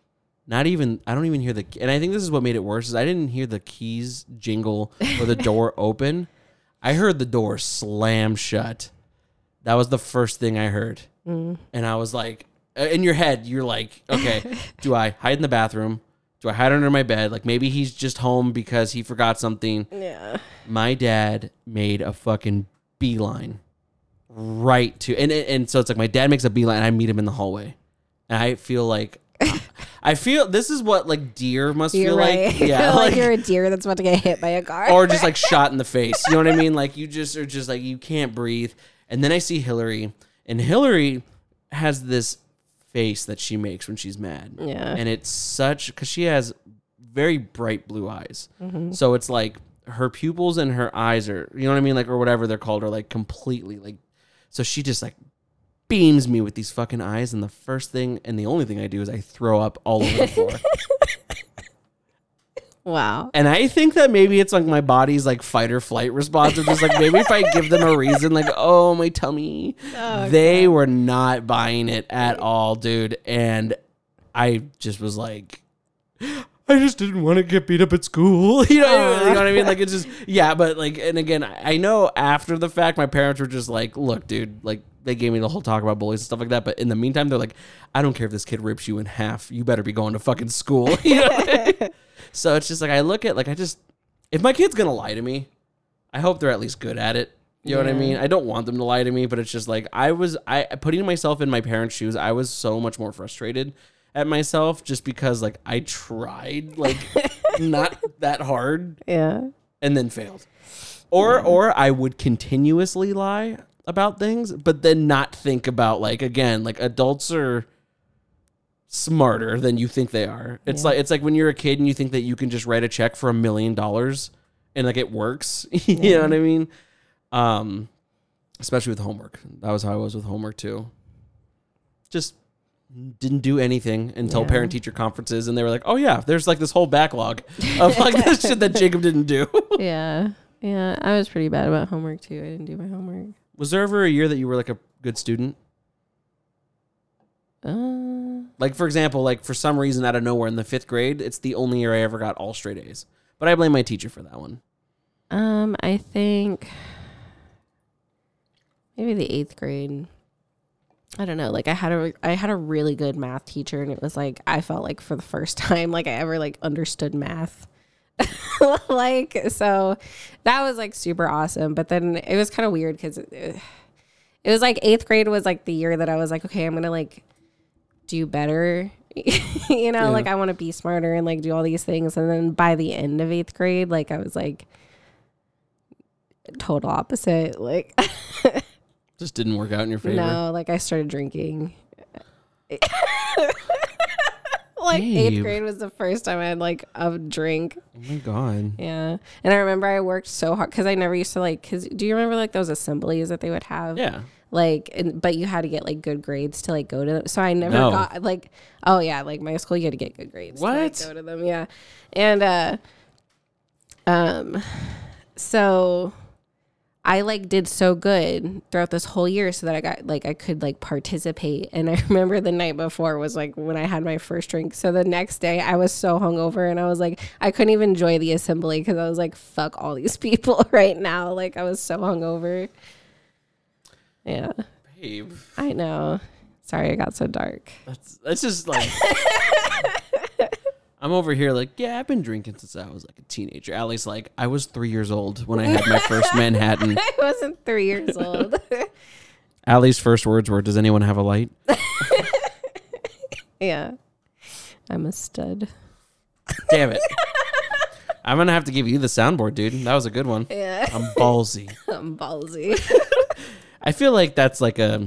not even I don't even hear the and I think this is what made it worse is I didn't hear the keys jingle or the door open. I heard the door slam shut. That was the first thing I heard. And I was like uh, in your head you're like, okay, do I hide in the bathroom? Do I hide under my bed? Like maybe he's just home because he forgot something. yeah. My dad made a fucking beeline right to and and so it's like my dad makes a beeline and I meet him in the hallway. And I feel like I feel this is what like deer must You're feel right. like. Yeah. like, like- you're a deer that's about to get hit by a car. or just like shot in the face. You know what I mean? Like you just are just like you can't breathe. And then I see Hillary, and Hillary has this face that she makes when she's mad. Yeah. And it's such because she has very bright blue eyes. Mm-hmm. So it's like her pupils and her eyes are, you know what I mean? Like, or whatever they're called, are like completely like, so she just like beams me with these fucking eyes. And the first thing and the only thing I do is I throw up all over the floor. wow. And I think that maybe it's like my body's like fight or flight response of just like maybe if I give them a reason, like, oh my tummy. Oh, they were not buying it at all, dude. And I just was like I just didn't want to get beat up at school. You know, you know what I mean? Like it's just yeah, but like and again, I know after the fact my parents were just like, look, dude, like they gave me the whole talk about bullies and stuff like that. But in the meantime, they're like, I don't care if this kid rips you in half. You better be going to fucking school. You know? so it's just like I look at like I just if my kid's gonna lie to me, I hope they're at least good at it. You know what I mean? I don't want them to lie to me, but it's just like I was I putting myself in my parents' shoes, I was so much more frustrated at myself just because like I tried like not that hard Yeah. and then failed. Or or I would continuously lie about things, but then not think about like again, like adults are smarter than you think they are. It's like it's like when you're a kid and you think that you can just write a check for a million dollars and like it works. you know what I mean? Um especially with homework. That was how I was with homework too. Just didn't do anything until Yeah. parent teacher conferences and they were like, "Oh yeah, there's like this whole backlog of like this shit that Jacob didn't do." Yeah. Yeah. I was pretty bad about homework too. I didn't do my homework. Was there ever a year that you were like a good student? Uh, Like for example, like for some reason out of nowhere in the 5th grade, it's the only year I ever got all straight A's. But I blame my teacher for that one. um, I think maybe the eighth grade. I don't know. Like I had a I had a really good math teacher, and it was like I felt like for the first time like I ever like understood math. like so, that was like super awesome. But then it was kind of weird because it, it was like eighth grade was like the year that I was like, okay, I'm gonna like do better. you know, Yeah. like I want to be smarter and like do all these things. And then by the end of eighth grade, like I was like total opposite. Like Just didn't work out in your favor. no, like I started drinking. Like eighth grade was the first time I had like a drink. Oh my god. Yeah, and I remember I worked so hard because I never used to like. Cause do you remember like those assemblies that they would have? Yeah. Like, and, but you had to get like good grades to like go to them. So I never No. got like, oh yeah, like my school you had to get good grades. To, like, What? go to them, yeah. And uh, um, so I like did so good throughout this whole year so that I got like I could like participate. And I remember the night before was like when I had my first drink. So the next day I was so hungover and I was like I couldn't even enjoy the assembly because I was like fuck all these people right now. Like I was so hungover. Yeah, Babe. I know. Sorry, I got so dark. That's that's just like I'm over here like, yeah, I've been drinking since I was like a teenager. Ali's like, I was three years old when I had my first Manhattan. I wasn't three years old. Ali's first words were, Does anyone have a light? yeah, I'm a stud. Damn it. I'm gonna have to give you the soundboard, dude. That was a good one. Yeah. I'm ballsy. I'm ballsy. I feel like that's like a,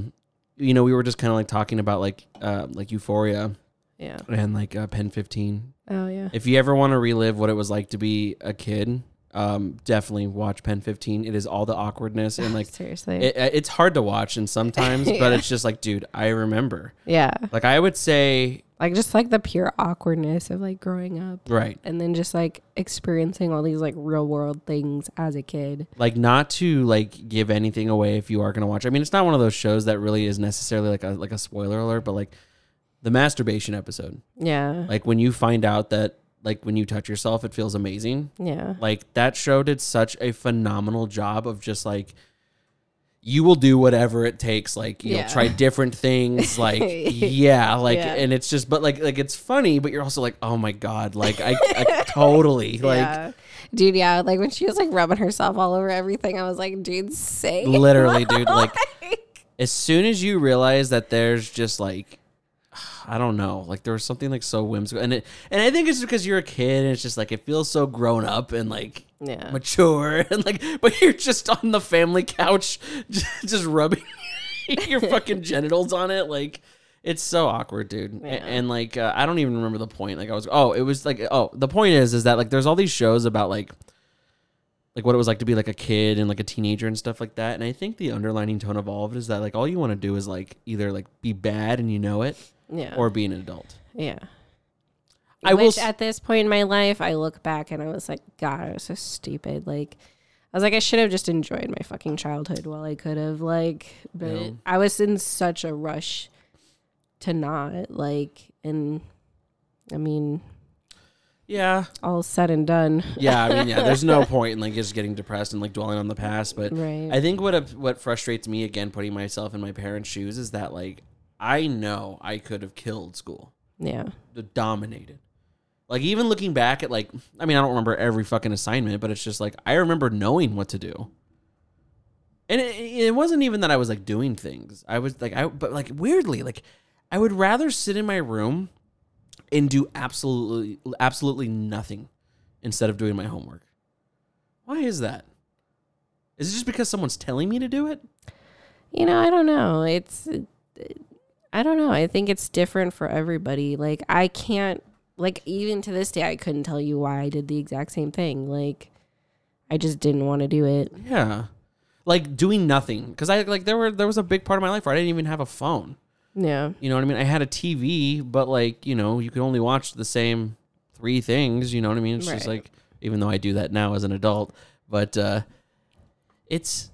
you know, we were just kind of like talking about like, uh, like Euphoria yeah. and like uh, PEN15. Oh yeah. If you ever want to relive what it was like to be a kid, um, definitely watch PEN15. It is all the awkwardness and like, Seriously. it, it's hard to watch and sometimes, but it's just like, dude, I remember. yeah. Like I would say, Like just like the pure awkwardness of like growing up right, and then just like experiencing all these like real world things as a kid. like not to like give anything away if you are gonna watch. I mean, it's not one of those shows that really is necessarily like a like a spoiler alert, but like the masturbation episode, Yeah. like when you find out that like when you touch yourself, it feels amazing. yeah. Like that show did such a phenomenal job of just like you will do whatever it takes like you'll Yeah. try different things like yeah like Yeah. and it's just but like like it's funny but you're also like oh my god like i, I totally like yeah. Dude, yeah, like when she was like rubbing herself all over everything, I was like, dude, say literally dude like as soon as you realize that there's just like I don't know, like there was something like so whimsical, and it, and I think it's because you're a kid, and it's just like it feels so grown up and like Yeah. mature, and like, but you're just on the family couch, just, just rubbing your fucking genitals on it, like it's so awkward, dude. A- And, like uh, I don't even remember the point. Like I was, oh, it was like, oh, the point is, is that like there's all these shows about like like what it was like to be like a kid and like a teenager and stuff like that. And I think the underlining tone of all of it is that like all you want to do is like either like be bad and you know it, Yeah. or be an adult. yeah. I will. Which s- at this point in my life, I look back and I was like, God, I was so stupid. Like, I was like, I should have just enjoyed my fucking childhood while I could have. Like, but. I was in such a rush to not. Like, and I mean, yeah, all said and done. yeah. I mean, yeah. There's no point in like just getting depressed and like dwelling on the past. But Right. I think what what frustrates me again, putting myself in my parents' shoes, is that like I know I could have killed school, Yeah. dominated. Like even looking back at like, I mean, I don't remember every fucking assignment, but it's just like I remember knowing what to do. And it, it wasn't even that I was like doing things. I was like, I but like weirdly, like I would rather sit in my room and do absolutely absolutely nothing instead of doing my homework. Why is that? Is it just because someone's telling me to do it? You know, I don't know. It's, I don't know. I think it's different for everybody. Like, I can't, like, even to this day, I couldn't tell you why I did the exact same thing. Like, I just didn't want to do it. Yeah. Like doing nothing cuz I like there were there was a big part of my life where I didn't even have a phone. Yeah. You know what I mean? I had a TV, but like, you know, you could only watch the same three things, you know what I mean? It's just like even though I do that now as an adult, but uh it's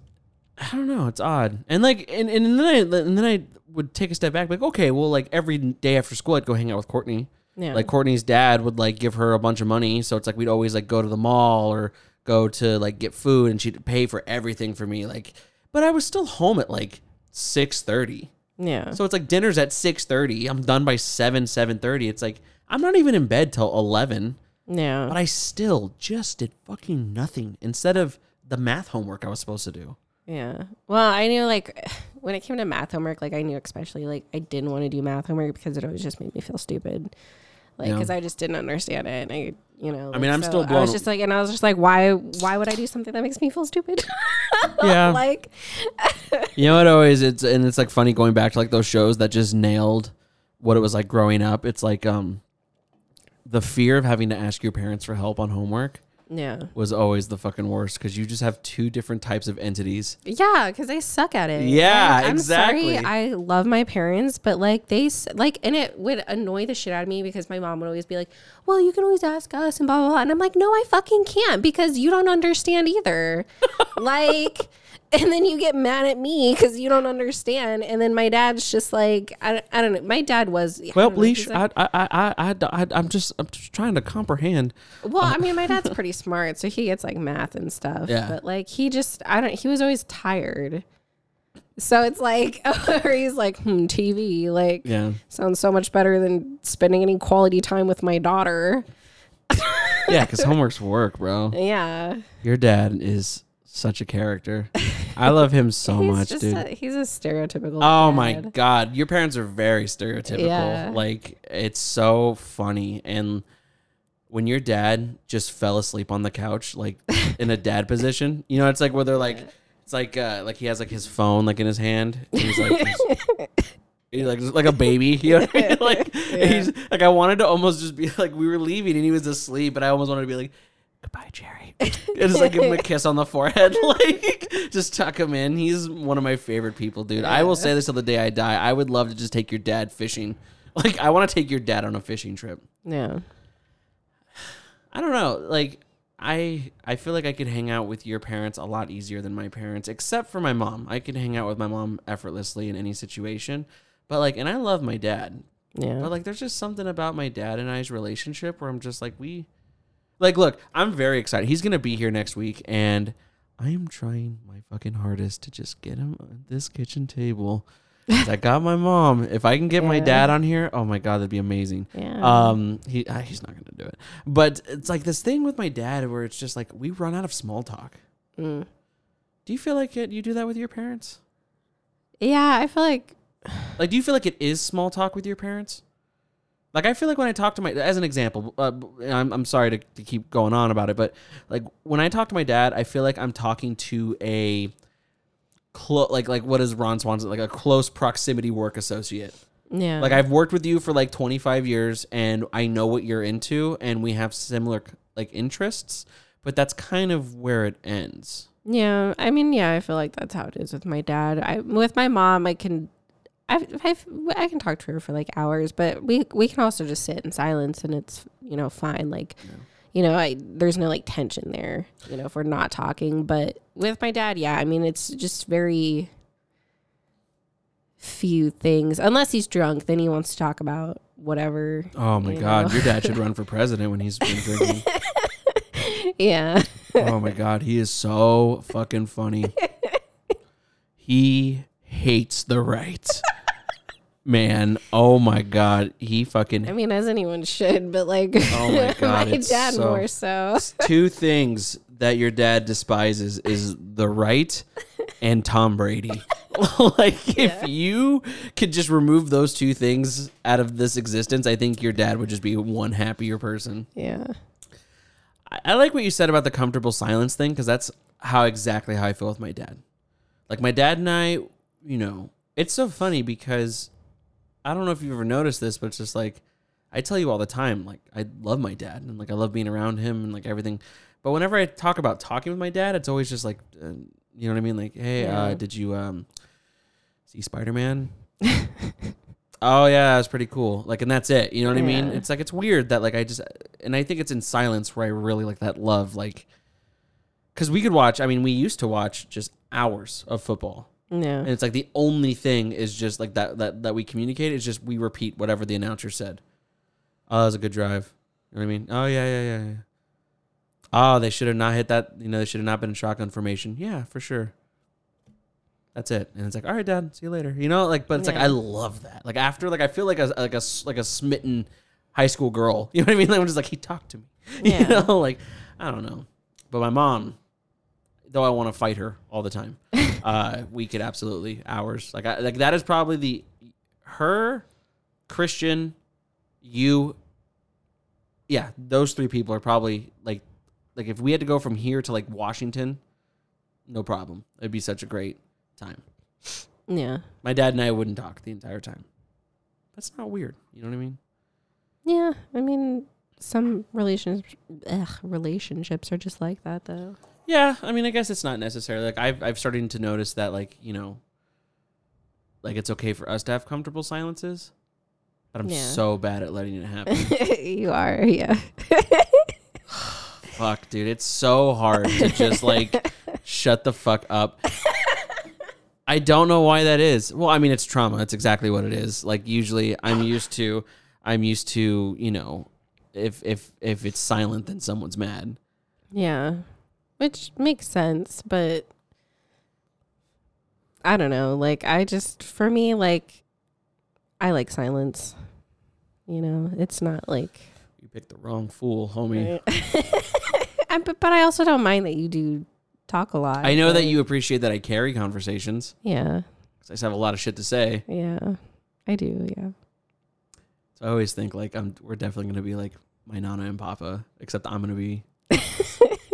I don't know, it's odd. And like and, and then I and then I would take a step back like, okay, well like every day after school I'd go hang out with Courtney. Yeah. Like Courtney's dad would like give her a bunch of money, so it's like we'd always like go to the mall or go to like get food, and she'd pay for everything for me. Like, but I was still home at like six thirty, yeah. so it's like dinner's at six thirty. I'm done by seven seven thirty. It's like I'm not even in bed till eleven, yeah. but I still just did fucking nothing instead of the math homework I was supposed to do. Yeah. Well, I knew like when it came to math homework, like I knew especially like I didn't want to do math homework because it always just made me feel stupid. Like, Yeah. because I just didn't understand it. And I, you know, I mean, I'm so still I blown- was just like, and I was just like, why, why would I do something that makes me feel stupid? Yeah. like, You know what always it's and it's like funny going back to like those shows that just nailed what it was like growing up. It's like um the fear of having to ask your parents for help on homework yeah. was always the fucking worst because you just have two different types of entities. Yeah, because they suck at it. Yeah, I'm exactly. Sorry, I love my parents, but like they s- like, and it would annoy the shit out of me because my mom would always be like, "Well, you can always ask us," and blah blah blah, and I'm like, "No, I fucking can't because you don't understand either." like, and then you get mad at me because you don't understand, and then my dad's just like, I, I don't know. My dad was Well, Leash, I, I, I, I, I, I'm just, I'm just trying to comprehend. Well, I mean, my dad's pretty smart, so he gets like math and stuff. Yeah. But like, he just, I don't, he was always tired. So it's like, or he's like, hmm, TV, like, Yeah, sounds so much better than spending any quality time with my daughter. yeah, because homework's work, bro. Yeah. Your dad is such a character. I love him so much, dude. A, he's a stereotypical. Oh my god, your parents are very stereotypical. Yeah. Like it's so funny and when your dad just fell asleep on the couch, like in a dad position. You know, it's like where they're like, it's like uh, like he has like his phone like in his hand. And he's like. He's, like like a baby, you know. What I mean? Like he's like I wanted to almost just be like we were leaving and he was asleep, but I almost wanted to be like, "Goodbye, Jerry," and just like give him a kiss on the forehead, like just tuck him in. He's one of my favorite people, dude. I will say this till the day I die. I would love to just take your dad fishing. Like I want to take your dad on a fishing trip. Yeah. I don't know. Like I I feel like I could hang out with your parents a lot easier than my parents, except for my mom. I could hang out with my mom effortlessly in any situation. But like and I love my dad. Yeah. But like there's just something about my dad and I's relationship where I'm just like we like look, I'm very excited. He's gonna be here next week and I am trying my fucking hardest to just get him at this kitchen table. 'Cause I got my mom. If I can get my Yeah. dad on here, oh my god, that'd be amazing. Yeah. Um, he uh, he's not gonna do it. But it's like this thing with my dad where it's just like we run out of small talk. Mm. Do you feel like it, you do that with your parents? Yeah, I feel like Like, do you feel like it is small talk with your parents? Like, I feel like when I talk to my, as an example, uh, I'm, I'm sorry to, to keep going on about it, but like when I talk to my dad, I feel like I'm talking to a close, like, like what is Ron Swanson, like a close proximity work associate. yeah. Like I've worked with you for like 25 years and I know what you're into and we have similar like interests, but that's kind of where it ends. Yeah, I mean, yeah, I feel like that's how it is with my dad. I with my mom, I can, I, I, I can talk to her for like hours, but we we can also just sit in silence and it's you know fine. Like, you know, I there's no like tension there. You know, if we're not talking. But with my dad, yeah, I mean, it's just very few things. Unless he's drunk, then he wants to talk about whatever. Oh my you god, your dad should run for president when he's been drinking. Yeah, oh my god, he is so fucking funny. He hates the right. Man, oh my god, he fucking I mean, as anyone should, but like, Oh my God, my it's dad so- more so. two things that your dad despises is the right and Tom Brady. like if you could just remove those two things out of this existence, I think your dad would just be one happier person. Yeah. I, I like what you said about the comfortable silence thing because that's how exactly how I feel with my dad. Like my dad and I, you know, it's so funny because I don't know if you've ever noticed this, but it's just like I tell you all the time, like I love my dad and like I love being around him and like everything. But whenever I talk about talking with my dad, it's always just like, uh, you know what I mean? Like, hey, uh, did you um see Spider Man? oh yeah, that's pretty cool. Like, and that's it. You know what I mean? It's like it's weird that like I just and I think it's in silence where I really like that love, like, because we could watch. I mean, we used to watch just hours of football, Yeah. and it's like the only thing is just like that that that we communicate is just we repeat whatever the announcer said. Oh, that was a good drive. You know what I mean? Oh yeah, yeah, yeah, yeah. Oh, they should have not hit that. You know, they should have not been in shotgun formation. Yeah, for sure. That's it. And it's like, all right, Dad, see you later. You know, like, but it's like I love that. Like after, like I feel like a like a like a smitten high school girl. You know what I mean? Like, I'm just like he talked to me. Yeah. You know, like I don't know. But my mom, though I want to fight her all the time, uh, we could absolutely hours. Like I, like that is probably the her, Christian, you. Yeah, those three people are probably like like if we had to go from here to like Washington, no problem. It'd be such a great time. Yeah. My dad and I wouldn't talk the entire time. That's not weird. You know what I mean? Yeah. I mean, some relationships, ugh, relationships are just like that, though. Yeah, I mean, I guess it's not necessarily like I've I've started to notice that like you know, like it's okay for us to have comfortable silences, but I'm Yeah. so bad at letting it happen. you are, yeah. fuck, dude, it's so hard to just like shut the fuck up. I don't know why that is. Well, I mean, it's trauma. It's exactly what it is. Like usually, I'm used to, I'm used to, you know, if if if it's silent, then someone's mad. Yeah. Which makes sense, but I don't know. Like, I just, for me, like, I like silence. You know, it's not like, You picked the wrong fool, homie. I, but, but I also don't mind that you do talk a lot. I know that you appreciate that I carry conversations. Yeah. 'cause I just have a lot of shit to say. Yeah. I do. Yeah. So I always think like I'm we're definitely gonna be like my nana and papa, except I'm gonna be.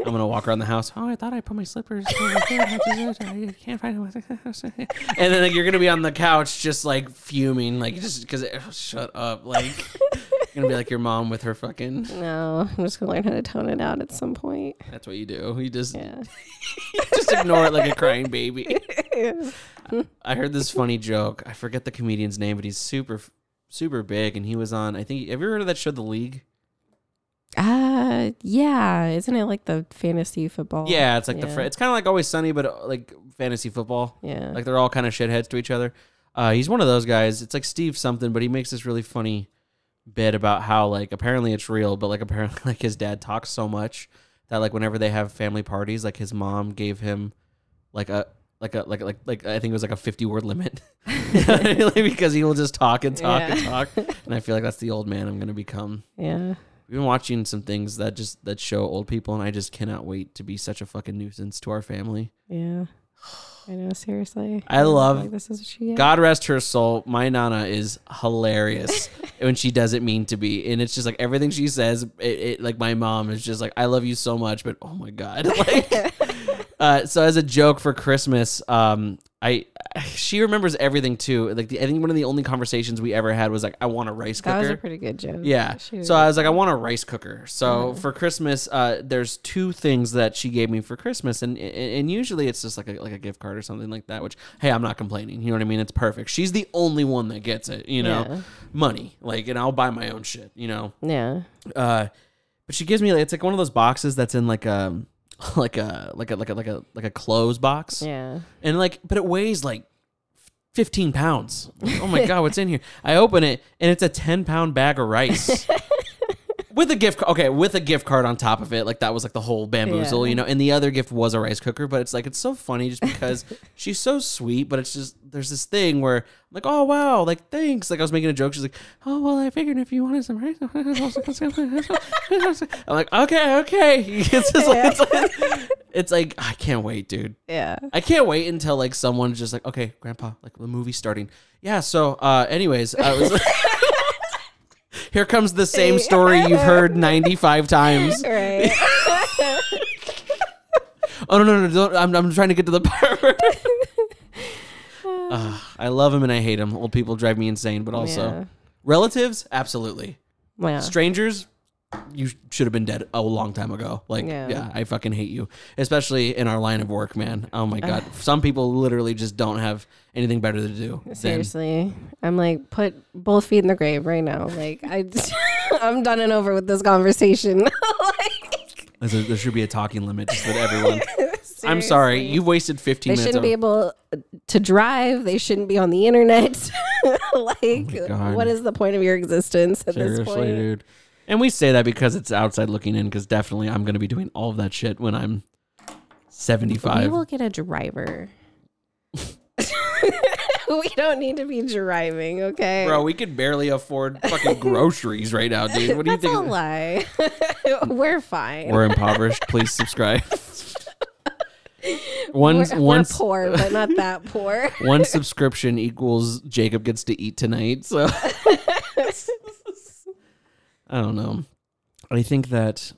I'm gonna walk around the house. Oh, I thought I put my slippers. I can't find them. And then like, you're gonna be on the couch, just like fuming, like just because. Oh, shut up, like you're gonna be like your mom with her fucking. No, I'm just gonna learn how to tone it out at some point. That's what you do. You just Yeah. just ignore it like a crying baby. I heard this funny joke. I forget the comedian's name, but he's super, super big, and he was on. I think. Have you ever heard of that show, The League? Uh, yeah. Isn't it like the fantasy football? Yeah, it's like the. Fr- it's kind of like Always Sunny, but uh, like fantasy football. Yeah. Like they're all kind of shitheads to each other. Uh, he's one of those guys. It's like Steve something, but he makes this really funny bit about how like apparently it's real, but like apparently like his dad talks so much that like whenever they have family parties, like his mom gave him like a like a like like like I think it was like a fifty word limit Like, because he will just talk and talk and Yeah. talk, and I feel like that's the old man I'm gonna become. yeah. We've been watching some things that just that show old people, and I just cannot wait to be such a fucking nuisance to our family. Yeah. I know, seriously. I love- like this is what she God rest her soul. My nana is hilarious when she doesn't mean to be, and it's just like everything she says. It, it like my mom is just like, "I love you so much," but oh my god, like. uh, so as a joke for Christmas, um, I she remembers everything too. Like the, I think one of the only conversations we ever had was like, "I want a rice cooker. That cooker." was a pretty good joke. Yeah. So I was like, I want a rice cooker. So for Christmas, uh, there's two things that she gave me for Christmas, and and usually it's just like a like a gift card or something like that. Which hey, I'm not complaining. You know what I mean? It's perfect. She's the only one that gets it. You know, Yeah. money like, and I'll buy my own shit. You know. Yeah. Uh, but she gives me like it's like one of those boxes that's in like a like a like a like a like a like a clothes box. Yeah. and like but it weighs like 15 pounds. Oh my god what's in here? I open it and it's a 10 pound bag of rice with a gift okay with a gift card on top of it like that was like the whole bamboozle Yeah. you know and the other gift was a rice cooker but it's like it's so funny just because she's so sweet but it's just there's this thing where I'm like oh wow like thanks like i was making a joke she's like oh well i figured if you wanted some rice i'm like okay okay it's just like, it's like it's like i can't wait dude Yeah. I can't wait until like someone's just like, okay, grandpa, like the movie's starting. Yeah. So, uh, anyways, I was. Here comes the same story you've heard 95 times. Right. Oh, no, no, no. Don't, I'm, I'm trying to get to the part where. Uh, I love him and I hate him. Old people drive me insane, but also Yeah. relatives, absolutely. Strangers, you should have been dead a long time ago. Like, yeah. Yeah. I fucking hate you, especially in our line of work, man. Oh my god, some people literally just don't have anything better to do. than- Seriously, I'm like put both feet in the grave right now. Like I, I'm done and over with this conversation. like, a- there should be a talking limit just with everyone. I'm sorry, you've wasted 15 They minutes. They shouldn't Of, be able to drive. They shouldn't be on the internet. Oh like, Oh what is the point of your existence at this seriously, point? dude. And we say that because it's outside looking in. Because definitely, I'm going to be doing all of that shit when I'm 75. We will get a driver. we don't need to be driving, okay? Bro, we could barely afford fucking groceries right now, dude. What do you That's a think? lie. We're fine. We're impoverished. Please subscribe. One We're, we're one poor, but not that poor. one subscription equals Jacob gets to eat tonight. So I don't know. I think that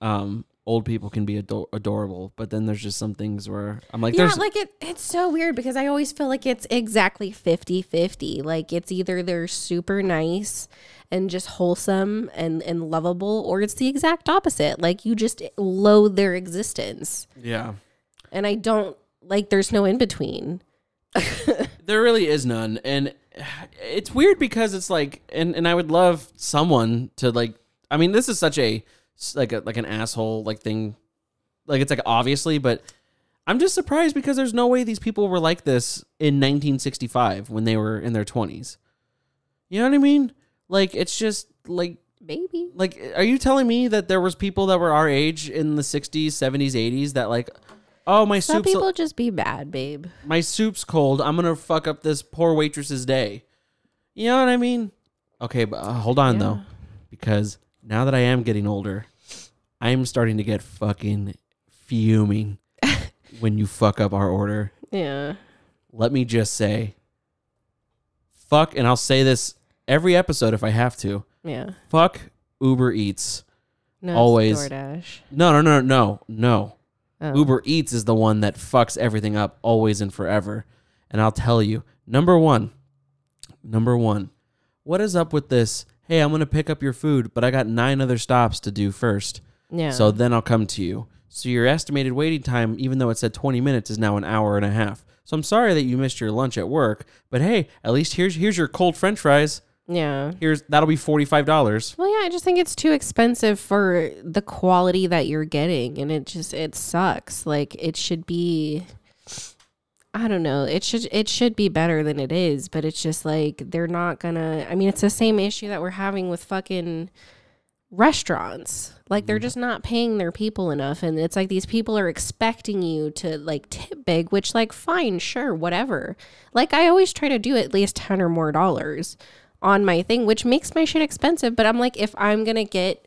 um old people can be ador- adorable, but then there's just some things where I'm like, Yeah, there's like it it's so weird because I always feel like it's exactly 50-50. Like it's either they're super nice and just wholesome and and lovable or it's the exact opposite. Like you just loathe their existence. yeah. And I don't like there's no in between. There really is none, and it's weird because it's like, and and I would love someone to like. I mean, this is such a like a like an asshole like thing, like it's like obviously, but I'm just surprised because there's no way these people were like this in 1965 when they were in their 20s. You know what I mean? Like it's just like maybe. like are you telling me that there was people that were our age in the 60s, 70s, 80s that like oh my soup. Some soup's people just be bad, babe. my soup's cold. I'm gonna fuck up this poor waitress's day. You know what I mean? Okay, but uh, hold on though, because now that I am getting older, I'm starting to get fucking fuming when you fuck up our order. Yeah. Let me just say, fuck, and I'll say this every episode if I have to. Yeah. Fuck Uber Eats. No, it's Always. DoorDash. No, no, no, no, no. Oh. Uber Eats is the one that fucks everything up always and forever. And I'll tell you, number one, number one, what is up with this? Hey, I'm gonna pick up your food, but I got nine other stops to do first. Yeah. So then I'll come to you. So your estimated waiting time, even though it said 20 minutes, is now an hour and a half. So I'm sorry that you missed your lunch at work, but hey, at least here's here's your cold French fries. Yeah. Here's that'll be forty five dollars. Well, yeah, I just think it's too expensive for the quality that you're getting, and it just it sucks. Like it should be, I don't know. It should it should be better than it is, but it's just like they're not gonna. I mean, it's the same issue that we're having with fucking restaurants. Like they're mm-hmm. just not paying their people enough, and it's like these people are expecting you to like tip big, which like fine, sure, whatever. Like I always try to do at least ten or more dollars on my thing, which makes my shit expensive. But I'm like, if I'm gonna get,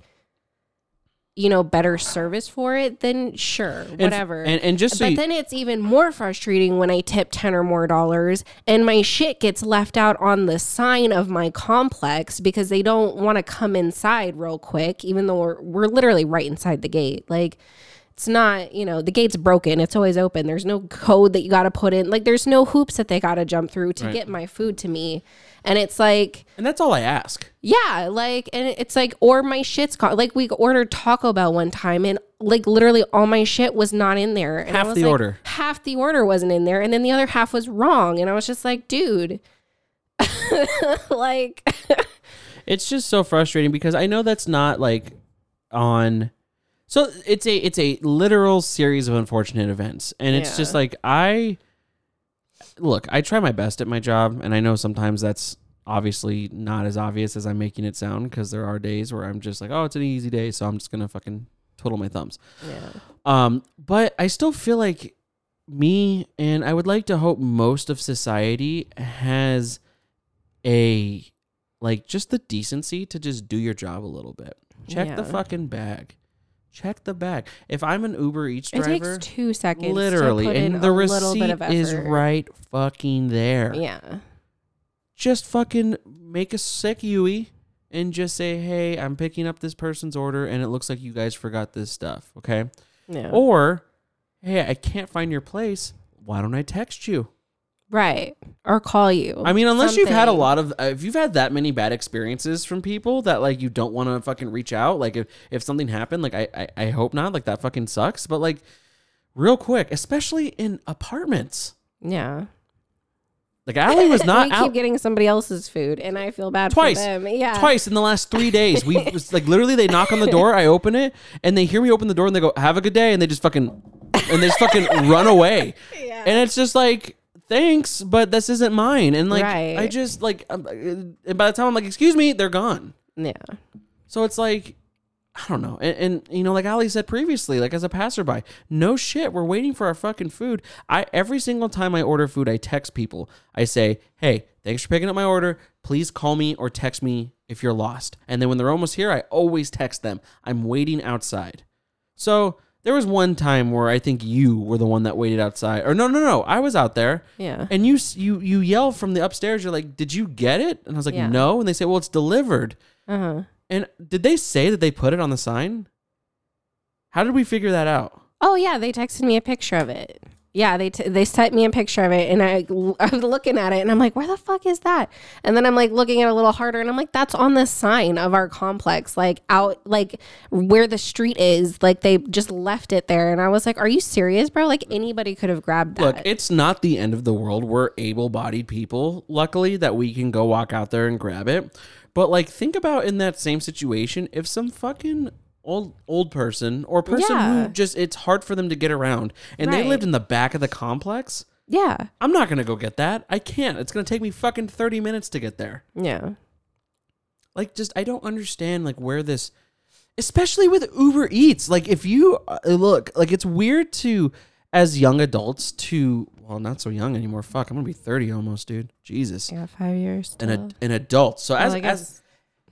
you know, better service for it, then sure, whatever. and- and just so but you- then it's even more frustrating when I tip ten or more dollars and my shit gets left out on the sign of my complex because they don't want to come inside real quick, even though we're we're literally right inside the gate. Like it's not, you know, the gate's broken. It's always open. There's no code that you got to put in. Like there's no hoops that they got to jump through to Right. get my food to me. And it's like, And that's all I ask. yeah, like, and it's like, or my shit's gone. Like, we ordered Taco Bell one time, and like, literally, all my shit was not in there. And Half was the like, order. Half the order wasn't in there, and then the other half was wrong. And I was just like, dude, like, It's just so frustrating because I know that's not like on so it's a it's a literal series of unfortunate events. And it's Yeah. just like I look, I try my best at my job and I know sometimes that's obviously not as obvious as I'm making it sound because there are days where I'm just like, oh, it's an easy day, so I'm just gonna fucking twiddle my thumbs. yeah, Um, but I still feel like me and I would like to hope most of society has a like just the decency to just do your job a little bit. Check the fucking bag. Check the bag. If I'm an Uber Eats driver, it takes two seconds, literally, to put in and the a little bit receipt is right fucking there. Yeah, Just fucking make a sick Yui and just say, "Hey, I'm picking up this person's order, and it looks like you guys forgot this stuff." Okay. yeah, Or, hey, I can't find your place. Why don't I text you? Right, or call you. I mean, unless you've had a lot of, uh, if you've had that many bad experiences from people that like you don't want to fucking reach out. Like if if something happened, like I, I I hope not. Like that fucking sucks. But like, real quick, especially in apartments. yeah. Like Ali was not we keep out getting somebody else's food, and I feel bad twice. for them. Yeah, Twice in the last three days. We was like literally they knock on the door, I open it, and they hear me open the door and they go, Have a good day, and they just fucking and they just fucking run away. Yeah. And it's just like, thanks, but this isn't mine. And like Right. I just like um, and by the time I'm like, excuse me, they're gone. Yeah, So it's like I don't know. And, and you know, like Ali said previously, like as a passerby, no shit, we're waiting for our fucking food. I every single time I order food, I text people. I say, "Hey, thanks for picking up my order. Please call me or text me if you're lost." And then when they're almost here, I always text them. I'm waiting outside. So there was one time where I think you were the one that waited outside. Or no, no, no, I was out there. Yeah. And you you you yell from the upstairs. You're like, "Did you get it?" And I was like, Yeah. "No." And they say, "Well, it's delivered." uh huh. And did they say that they put it on the sign? How did we figure that out? Oh yeah, they texted me a picture of it. Yeah, they t- they sent me a picture of it, and I I was looking at it, and I'm like, where the fuck is that? And then I'm like looking at it a little harder, and I'm like, that's on the sign of our complex, like out like where the street is. Like they just left it there, and I was like, are you serious, bro? Like anybody could have grabbed that. Look, it's not the end of the world. We're able bodied people, luckily, that we can go walk out there and grab it. But like think about in that same situation, if some fucking old old person or person Yeah. who just it's hard for them to get around and they Right. lived in the back of the complex, yeah, I'm not gonna go get that. I can't. It's gonna take me fucking 30 minutes to get there. yeah, like just i don't understand like where this especially with uber eats like if you uh, look like it's weird to as young adults to well not so young anymore fuck i'm gonna be 30 almost dude jesus yeah. Five years. an, still. ad, an adult so Well, as, I as guess.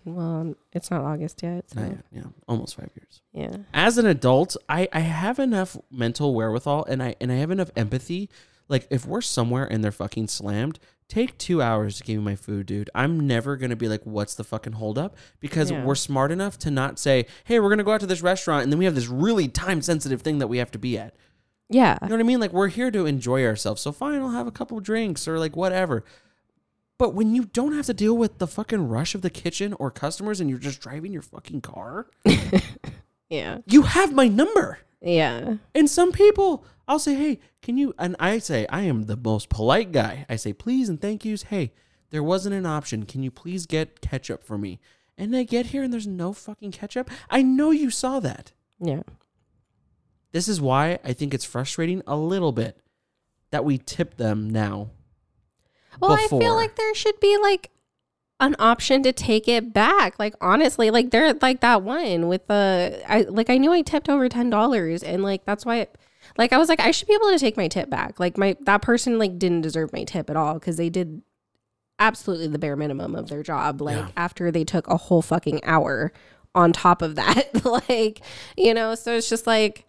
Well, it's not August yet. So, not yet, yeah almost five years yeah. as an adult i i have enough mental wherewithal and i and i have enough empathy like if we're somewhere and they're fucking slammed take two hours to give me my food, dude. I'm never gonna be like, what's the fucking holdup? Because Yeah. we're smart enough to not say, hey, we're gonna go out to this restaurant and then we have this really time sensitive thing that we have to be at. Yeah. You know what I mean? Like we're here to enjoy ourselves. So fine, I'll have a couple drinks or like whatever. But when you don't have to deal with the fucking rush of the kitchen or customers and you're just driving your fucking car, Yeah. you have my number. Yeah. And some people, I'll say, hey, can you? And I say, I am the most polite guy. I say, please and thank yous. Hey, there wasn't an option. Can you please get ketchup for me? And I get here and there's no fucking ketchup. I know you saw that. Yeah. This is why I think it's frustrating a little bit that we tip them now. Well, I feel like there should be like an option to take it back. Like honestly, like there like that one with the I like I knew I tipped over ten dollars and like that's why it, like I was like I should be able to take my tip back. Like my that person like didn't deserve my tip at all because they did absolutely the bare minimum of their job. Like Yeah. after they took a whole fucking hour on top of that. like, you know, so it's just like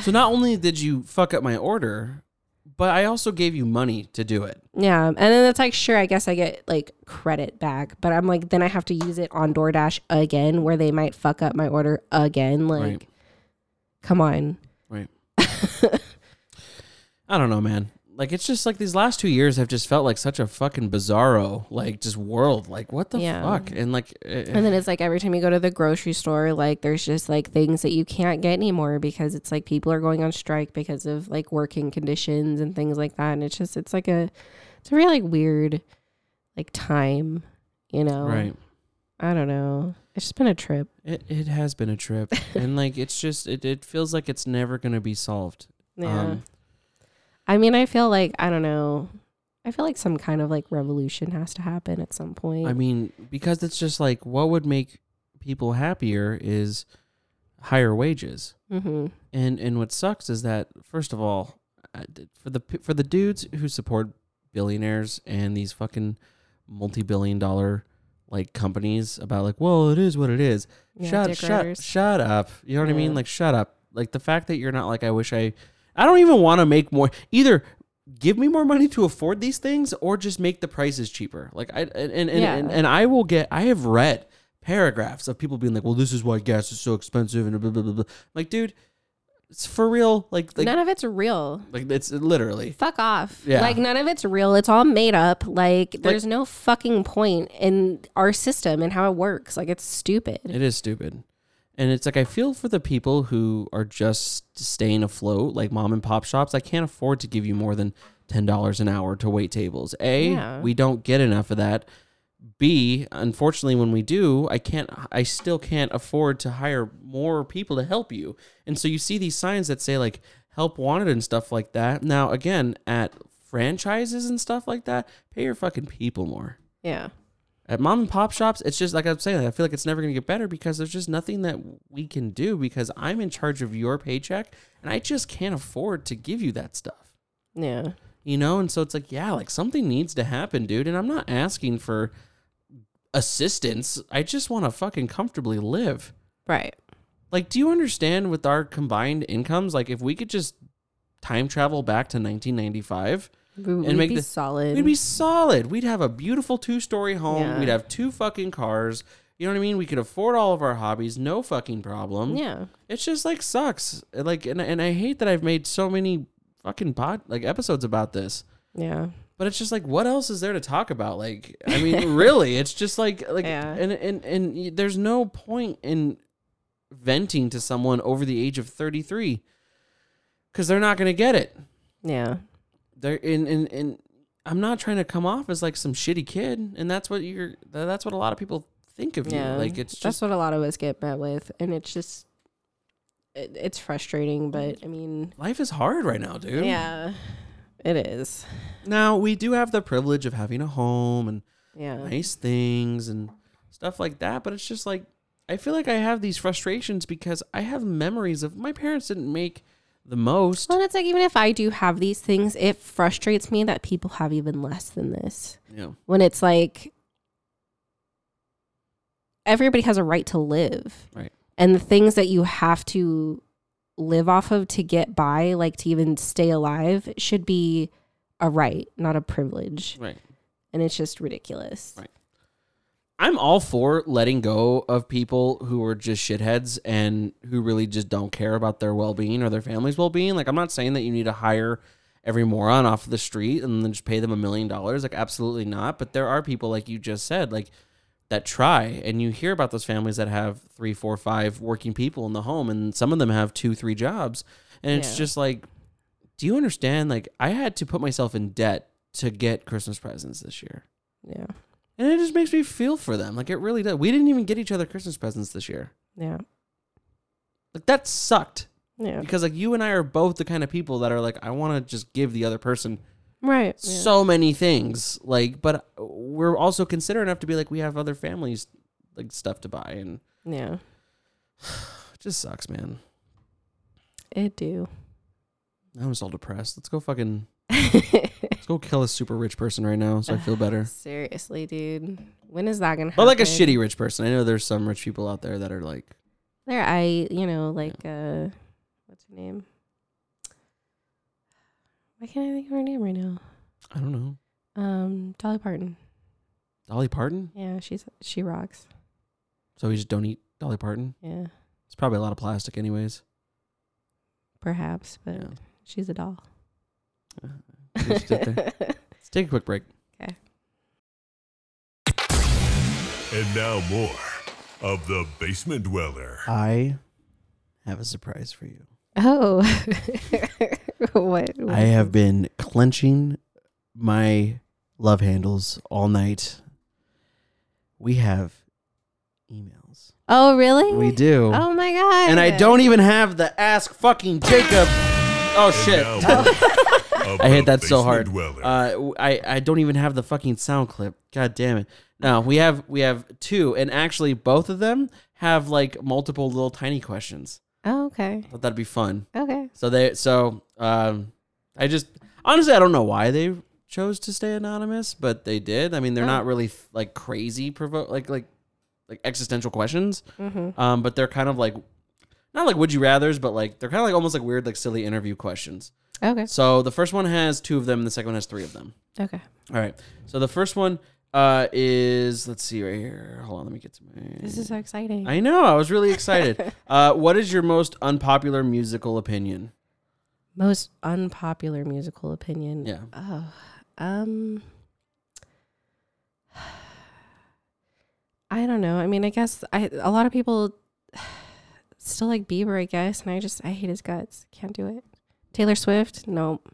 So not only did you fuck up my order, but I also gave you money to do it. Yeah. And then it's like, sure, I guess I get like credit back, but I'm like, then I have to use it on DoorDash again where they might fuck up my order again. Like, Right. come on. Right. I don't know, man. Like it's just like these last two years have just felt like such a fucking bizarro, like just world. Like what the Yeah. fuck? And like, eh, And then it's like every time you go to the grocery store, like there's just like things that you can't get anymore because it's like people are going on strike because of like working conditions and things like that. And it's just, it's like a, it's a really like weird like time, you know? right. I don't know. It's just been a trip. It it has been a trip, and like it's just it, it feels like it's never gonna be solved. Yeah. Um, I mean, I feel like I don't know. I feel like some kind of like revolution has to happen at some point. I mean, because it's just like what would make people happier is higher wages. mm-hmm. And and what sucks is that first of all, uh, for the for the dudes who support billionaires and these fucking multi-billion dollar like companies about like, well, it is what it is. Yeah, shut shut shut up. You know what I mean? Like shut up. Like the fact that you're not like I wish I I don't even want to make more either give me more money to afford these things or just make the prices cheaper. Like I and and, and, Yeah. and, and I will get I have read paragraphs of people being like, "Well, this is why gas is so expensive," and blah blah blah. blah. Like, dude, it's for real. Like, like, none of it's real. like it's literally. Fuck off. Yeah. Like none of it's real. It's all made up. Like there's no fucking point in our system and how it works. Like it's stupid. It is stupid. And it's like I feel for the people who are just staying afloat, like mom and pop shops. I can't afford to give you more than ten dollars an hour to wait tables. A, Yeah. we don't get enough of that. B, unfortunately, when we do, I can't. I still can't afford to hire more people to help you. And so you see these signs that say like "help wanted" and stuff like that. Now, again, at franchises and stuff like that, pay your fucking people more. Yeah. At mom and pop shops, it's just like I'm saying, I feel like it's never going to get better because there's just nothing that we can do because I'm in charge of your paycheck and I just can't afford to give you that stuff. Yeah. You know, and so it's like, yeah, like something needs to happen, dude. And I'm not asking for assistance. I just want to fucking comfortably live. Right. Like, do you understand with our combined incomes? Like, if we could just time travel back to 1995, We, would make be the- solid. We'd be solid. We'd have a beautiful two story home. Yeah. We'd have two fucking cars. You know what I mean? We could afford all of our hobbies, no fucking problem. yeah. It's just like sucks. Like, and, and I hate that I've made so many fucking pod like episodes about this. Yeah. But it's just like, what else is there to talk about? Like, I mean, really, it's just like, like, Yeah. and, and, and y- there's no point in venting to someone over the age of 33 because they're not going to get it Yeah. They're in in in I'm not trying to come off as like some shitty kid, and that's what you're. That's what a lot of people think of Yeah. you. Like it's just, that's what a lot of us get met with, and it's just it, it's frustrating. But I mean, life is hard right now, dude. yeah, it is. Now we do have the privilege of having a home and Yeah. nice things and stuff like that, but it's just like I feel like I have these frustrations because I have memories of my parents didn't make the most. Well, and it's like even if I do have these things, it frustrates me that people have even less than this. Yeah. When it's like everybody has a right to live. Right. And the things that you have to live off of to get by, like to even stay alive, should be a right, not a privilege. Right. And it's just ridiculous. Right. I'm all for letting go of people who are just shitheads and who really just don't care about their well being or their family's well being. Like, I'm not saying that you need to hire every moron off the street and then just pay them a million dollars. Like, absolutely not. But there are people, like you just said, like that try. And you hear about those families that have three, four, five working people in the home, and some of them have two, three jobs. And it's Yeah. just like, do you understand? Like, I had to put myself in debt to get Christmas presents this year. Yeah. And it just makes me feel for them. Like it really does. We didn't even get each other Christmas presents this year. Yeah. Like that sucked. Yeah. Because like you and I are both the kind of people that are like, I want to just give the other person Right. Yeah. so many things. Like, but uh, we're also considerate enough to be like, we have other families like stuff to buy, and yeah. it just sucks, man. It do. I'm just all depressed. Let's go fucking let's go kill a super rich person right now, so I feel better. Seriously, dude. When is that gonna happen? But like a shitty rich person. I know there's some rich people out there that are like, There, I you know like uh, what's her name? Why can't I think of her name right now? I don't know, Um, Dolly Parton. Dolly Parton. Yeah, she's she rocks. So we just don't eat Dolly Parton. Yeah, It's probably a lot of plastic, anyways. perhaps, but Yeah. she's a doll. Let's sit there. Let's take a quick break. Okay. And now more of the Basement Dweller. I have a surprise for you. oh, what? what I have been clenching my love handles all night. We have emails. Oh, really? We do. Oh my god! and I don't even have the ask fucking Jacob. Oh shit. now more of I hit that so hard. Dweller. Uh, w- I I don't even have the fucking sound clip. God damn it. No, we have we have two, and actually both of them have like multiple little tiny questions. Oh, okay. I thought that'd be fun. Okay. So they so um, I just honestly I don't know why they chose to stay anonymous, but they did. I mean, they're Oh. not really like crazy provo like like like existential questions. Mm-hmm. Um, but they're kind of like not like would you rather's, but like they're kind of like almost like weird like silly interview questions. Okay. So the first one has two of them, the second one has three of them. Okay. All right. So the first one uh, is let's see right here. Hold on, let me get to my. This is so exciting. I know. I was really excited. uh, what is your most unpopular musical opinion? Most unpopular musical opinion. Yeah. Oh, um, I don't know. I mean, I guess I a lot of people still like Bieber, I guess, and I just I hate his guts. Can't do it. Taylor Swift, nope.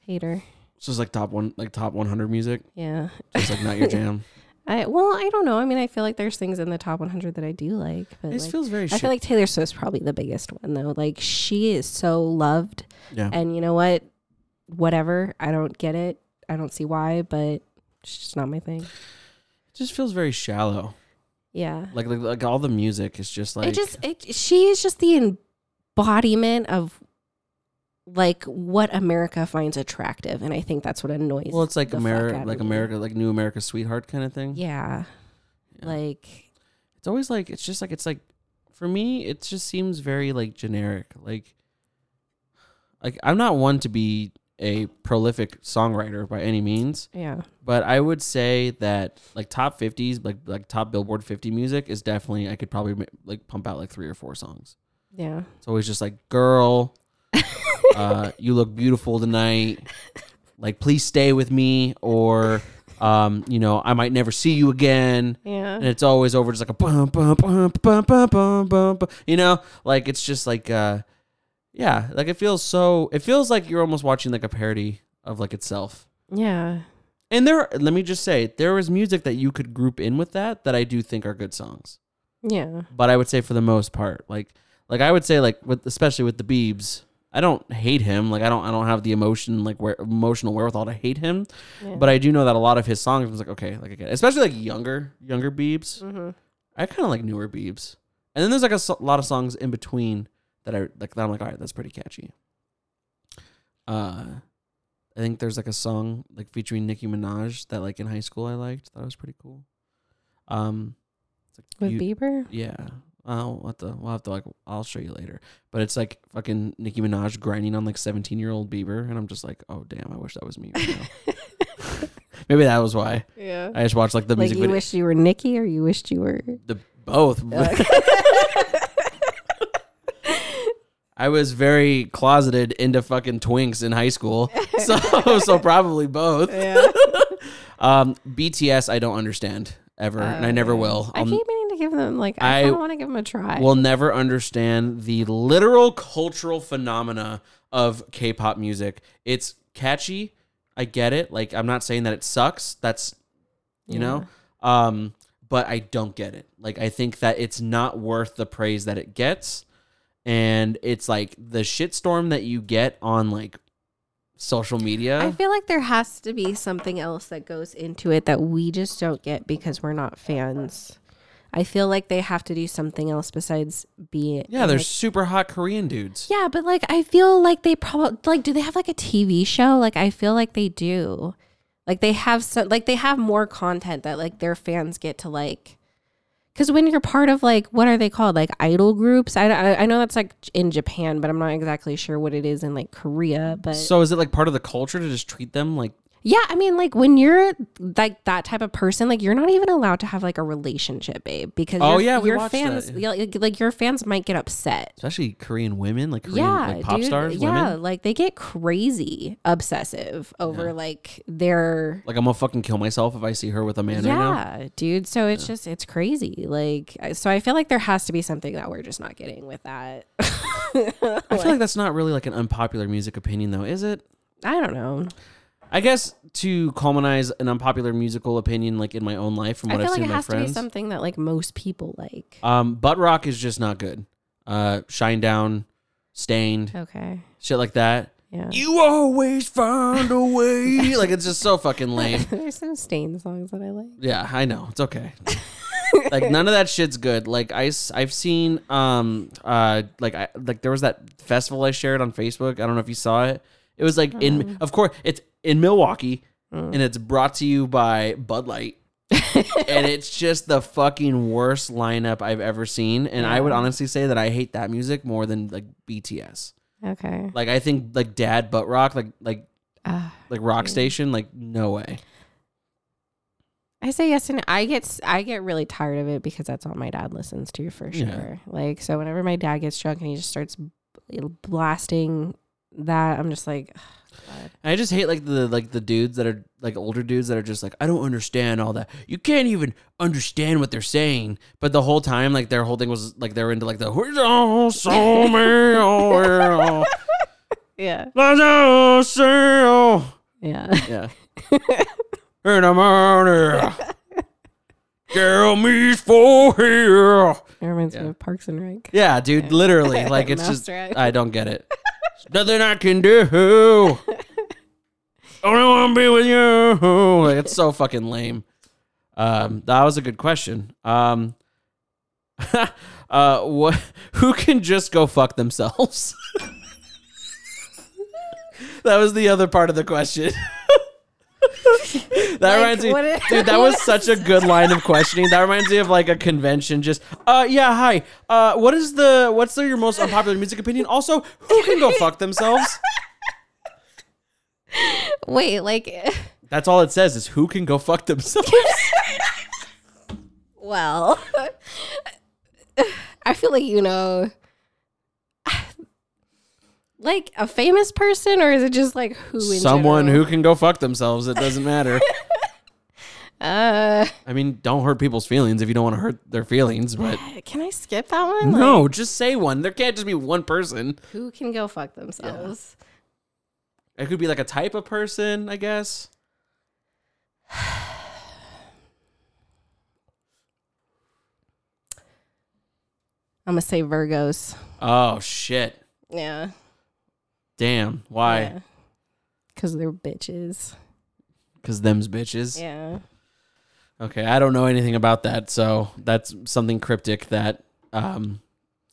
Hater. So it's like top one, like top 100 music. Yeah. Just like not your jam. I well, I don't know. I mean, I feel like there's things in the top 100 that I do like, but This like, feels very. I shit. feel like Taylor Swift's probably the biggest one though. Like she is so loved yeah. And you know what? Whatever. I don't get it. I don't see why, but it's just not my thing. It just feels very shallow. Yeah. Like like, like all the music is just like. it just it she is just the embodiment of like what America finds attractive and I think that's what annoys well, it's like America, like me. America, like New America Sweetheart kind of thing. Yeah. Yeah. Like it's always like it's just like it's like for me it just seems very like generic like like i'm not one to be a prolific songwriter by any means yeah. but i would say that like top 50s like like top billboard 50 music is definitely i could probably like pump out like three or four songs Yeah. it's always just like girl uh you look beautiful tonight like please stay with me or um you know i might never see you again Yeah. and it's always over just like a bum bum bum bum bum bum bum, you know like it's just like uh yeah like it feels so it feels like you're almost watching like a parody of like itself Yeah. and there let me just say there is music that you could group in with that that i do think are good songs Yeah. but i would say for the most part like like i would say like with especially with the beebs i don't hate him like i don't i don't have the emotion like where emotional wherewithal to hate him Yeah. but i do know that a lot of his songs was like okay like again especially like younger younger beebs Mhm. I kind of like newer Beebs. And then there's like a so- lot of songs in between that I like that I'm like, all right, that's pretty catchy. Uh, I think there's like a song like featuring Nicki Minaj that like in high school I liked. That was pretty cool. Um, it's like With you- Bieber? yeah. Oh, what the? We'll have to like. I'll show you later. But it's like fucking Nicki Minaj grinding on like seventeen year old Bieber, and I'm just like, oh damn, I wish that was me right. Maybe that was why. Yeah. I just watched like the Like music you video. wish you were Nicki or you wished you were the both. I was very closeted into fucking twinks in high school, so so probably both. um, BTS, I don't understand ever, and I never will. I I'll- keep meaning to give them like I, I want to give them a try. will never understand the literal cultural phenomena of K-pop music. It's catchy. I get it. Like I'm not saying that it sucks. That's you know. Um but I don't get it. Like I think that it's not worth the praise that it gets. And it's like the shitstorm that you get on like social media. I feel like there has to be something else that goes into it that we just don't get because we're not fans. I feel like they have to do something else besides be yeah, there's super hot Korean dudes. Yeah, but like I feel like they probably like do they have like a TV show? Like I feel like they do. Like they have some like they have more content that like their fans get to like cuz when you're part of like what are they called? Like idol groups. I, I I know that's like in Japan, but I'm not exactly sure what it is in like Korea, but So is it like part of the culture to just treat them like yeah, I mean, like when you're like that type of person, like you're not even allowed to have like a relationship, babe, because Oh, your, yeah, your fans, yeah, like, like your fans might get upset. especially Korean women, like Korean yeah, like pop dude, stars, yeah, women? like they get crazy obsessive over like their Like I'm gonna fucking kill myself if I see her with a man right now. yeah, dude. So it's just it's crazy. Like, so I feel like there has to be something that we're just not getting with that. I feel like that's not really like an unpopular music opinion though, is it? I don't know. I guess to culminize an unpopular musical opinion like in my own life from I what feel I've like seen it with my has to be friends. something that like most people like. Um butt rock is just not good. Uh shine down, Staind, Okay. shit like that. Yeah. You always find a way. like it's just so fucking lame. There's some Staind songs that I like. Yeah, I know. It's okay. like none of that shit's good. Like I have seen um uh like I like there was that festival I shared on Facebook. I don't know if you saw it. It was like in of course it's in Milwaukee and it's brought to you by Bud Light. and it's just the fucking worst lineup I've ever seen. And I would honestly say that I hate that music more than like BTS. Okay. Like I think like Dad Butt Rock, like like Ah. like Rock Station, like no way. I say yes and I get I get really tired of it because that's all my dad listens to for sure. Yeah. Like so whenever my dad gets drunk and he just starts blasting that I'm just like I just hate like the like the dudes that are like older dudes that are just like I don't understand all that. You can't even understand what they're saying. But the whole time like their whole thing was like they're into like the "Oh, yeah. Yeah. yeah. In the morning, girl me's for here. It reminds Yeah. me of Parks and Rec. Yeah, dude, literally, like it's just. I don't get it. Nothing I can do. Only want to be with you. Like, it's so fucking lame. Um, that was a good question. Um, uh, what? Who can just go fuck themselves? that was the other part of the question. that reminds me, it- dude. That was such a good line of questioning. That reminds me of like a convention. Just, uh, yeah, hi. Uh, what is the what's the, your most unpopular music opinion? Also, who can go fuck themselves? Wait, like That's all it says is who can go fuck themselves. well I feel like you know like a famous person or is it just like who in Someone general? who can go fuck themselves. It doesn't matter. uh I mean, don't hurt people's feelings if you don't want to hurt their feelings. But can I skip that one? Like, no, just say one. There can't just be one person. who can go fuck themselves? It could be like a type of person, I guess. I'm gonna say Virgos. Oh shit! Yeah. Damn. Why? Because they're bitches. Because them's bitches. Yeah. Okay, I don't know anything about that, so that's something cryptic that um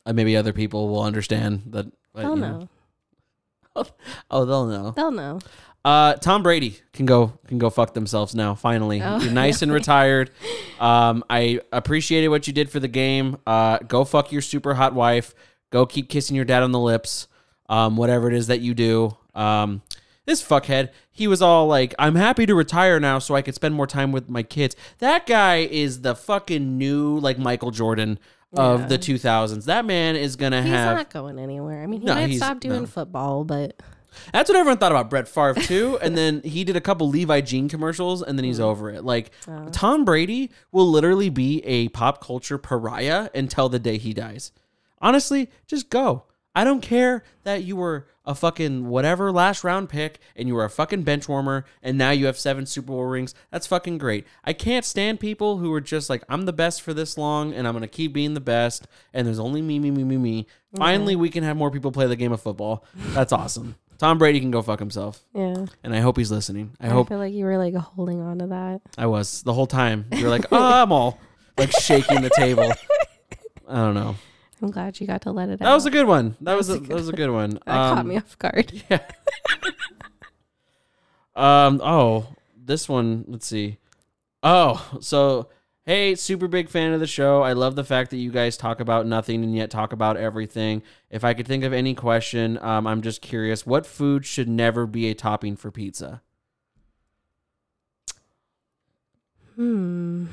uh, maybe other people will understand. That They'll you know. Oh, they'll know. They'll know. Uh, Tom Brady can go can go fuck themselves now. Finally, Oh, you're nice and retired. Um, I appreciated what you did for the game. Uh, go fuck your super hot wife. Go keep kissing your dad on the lips. Um, whatever it is that you do. Um, this fuckhead, he was all like, "I'm happy to retire now, so I could spend more time with my kids." That guy is the fucking new like Michael Jordan of Yeah. the 2000s. That man is gonna have He's have. not going anywhere. I mean, he No, might he's- stop doing no. football, but That's what everyone thought about Brett Favre too. and then he did a couple Levi Jean commercials, and then he's over it. Like Tom Brady will literally be a pop culture pariah until the day he dies. Honestly, just go. I don't care that you were a fucking whatever last round pick and you were a fucking bench warmer and now you have seven Super Bowl rings. That's fucking great. I can't stand people who are just like, I'm the best for this long and I'm going to keep being the best and there's only me, me, me, me, me. Finally, we can have more people play the game of football. That's awesome. Tom Brady can go fuck himself. yeah. And I hope he's listening. I I hope feel like you were like holding on to that. I was the whole time. You're like, oh, I'm all like shaking the table. I don't know. I'm glad you got to let it out. That was a good one. That was a, was a that was a good one. that caught Um, me off guard. Yeah. um. Oh, this one. Let's see. Oh, so hey, super big fan of the show. I love the fact that you guys talk about nothing and yet talk about everything. If I could think of any question, um, I'm just curious. What food should never be a topping for pizza? Hmm.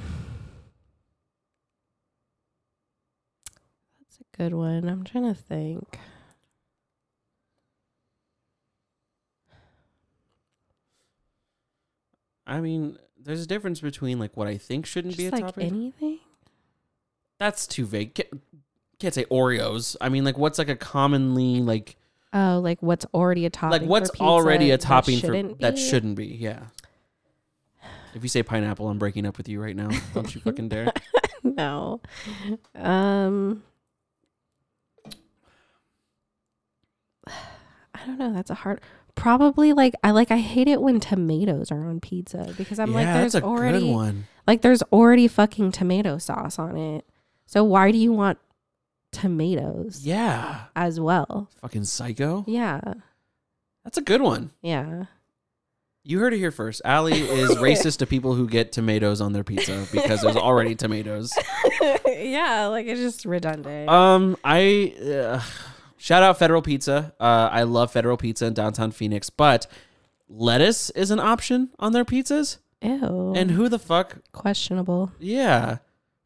That's a good one. I'm trying to think. I mean, there's a difference between like what I think shouldn't be a Just like topping. anything. That's too vague. Can't, can't say Oreos. I mean, like what's like a commonly like Oh, like what's already a topping? like what's already a that topping for shouldn't that shouldn't be. Yeah. If you say pineapple, I'm breaking up with you right now. Don't you fucking dare. no. Um. I don't know. That's a hard. Probably like I like I hate it when tomatoes are on pizza because I'm like there's already like there's already fucking tomato sauce on it. So why do you want tomatoes Yeah. as well? Fucking psycho. Yeah. That's a good one. Yeah. You heard it here first. Ali is racist to people who get tomatoes on their pizza because there's already tomatoes. yeah, like it's just redundant. Um, I uh, shout out Federal Pizza. Uh, I love Federal Pizza in downtown Phoenix, but lettuce is an option on their pizzas. Ew. And who the fuck? questionable. Yeah,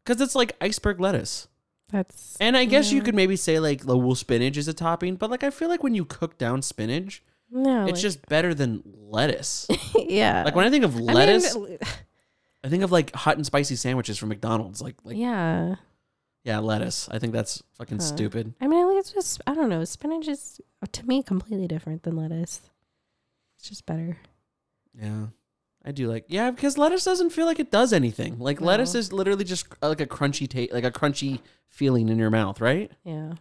because it's like iceberg lettuce. That's And I guess you could maybe say like the wool spinach is a topping, but like I feel like when you cook down spinach, no. it's like- just better than lettuce. yeah. like when I think of I mean, lettuce, I think of like hot and spicy sandwiches from McDonald's. Like like yeah, yeah. lettuce. I think that's fucking Huh. stupid. I mean, like, it's just I don't know. Spinach is to me completely different than lettuce. It's just better. Yeah. I do like yeah because lettuce doesn't feel like it does anything. Like lettuce is literally just uh, like a crunchy taste, like a crunchy feeling in your mouth, right? Yeah.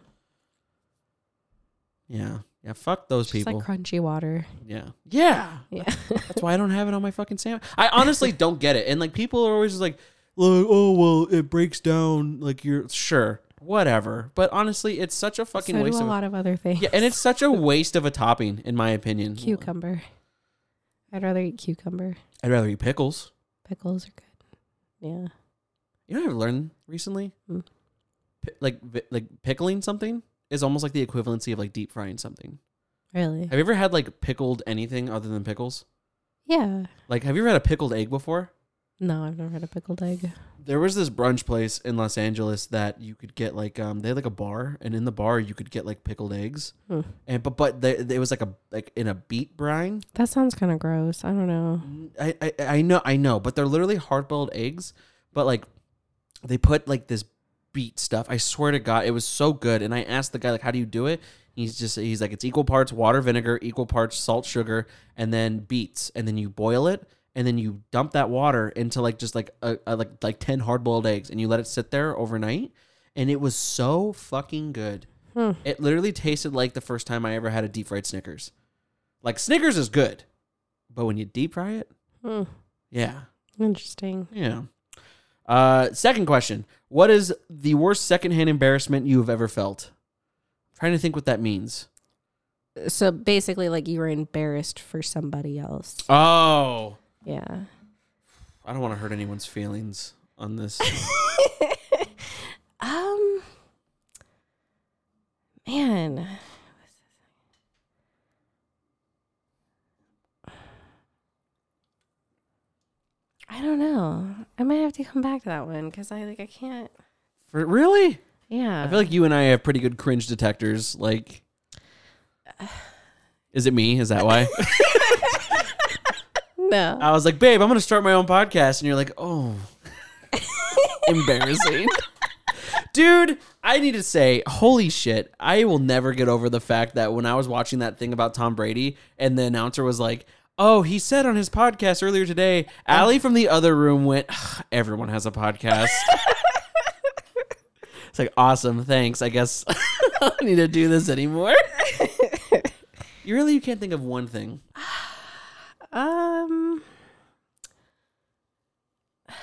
Yeah, yeah. Fuck those It's just people. like crunchy water. yeah, yeah. Yeah. That's why I don't have it on my fucking sandwich. I honestly don't get it. And like people are always just like, like, oh well, it breaks down. Like you're sure, whatever. But honestly, it's such a fucking so waste do a of. lot of other things. yeah, and it's such a waste of a topping, in my opinion. cucumber. I'd rather eat cucumber. I'd rather eat pickles. Pickles are good. Yeah. You know what I've learned recently? Hmm. Pi- like vi- like pickling something is almost like the equivalency of like deep frying something. Really? Have you ever had like pickled anything other than pickles? Yeah. Like, have you ever had a pickled egg before? No, I've never had a pickled egg. There was this brunch place in Los Angeles that you could get like um they had like a bar and in the bar you could get like pickled eggs Hmm. and but but they, it was like a like in a beet brine. That sounds kind of gross. I don't know. I, I I know I know but they're literally hard boiled eggs but like they put like this beet stuff. I swear to God, it was so good. And I asked the guy like, how do you do it? He's just he's like it's equal parts water, vinegar, equal parts salt, sugar, and then beets, and then you boil it, and then you dump that water into like just like a, a like like ten hard boiled eggs, and you let it sit there overnight, and it was so fucking good. Hmm. It literally tasted like the first time I ever had a deep fried Snickers. Like Snickers is good, but when you deep fry it, Hmm. yeah, Interesting. yeah. Uh, second question: What is the worst secondhand embarrassment you have ever felt? trying to think what that means. so basically like you were embarrassed for somebody else. Oh, Yeah. I don't want to hurt anyone's feelings on this. Um man. I don't know. I might have to come back to that one because I like I can't. For, really? Yeah. I feel like you and I have pretty good cringe detectors. Like, is it me? Is that why? no. I was like, babe, I'm gonna start my own podcast, and you're like, oh, embarrassing. Dude, I need to say, holy shit, I will never get over the fact that when I was watching that thing about Tom Brady and the announcer was like, oh, he said on his podcast earlier today, Ali from the other room went, everyone has a podcast. it's like, awesome, thanks. I guess I don't need to do this anymore. you really you can't think of one thing. Um, I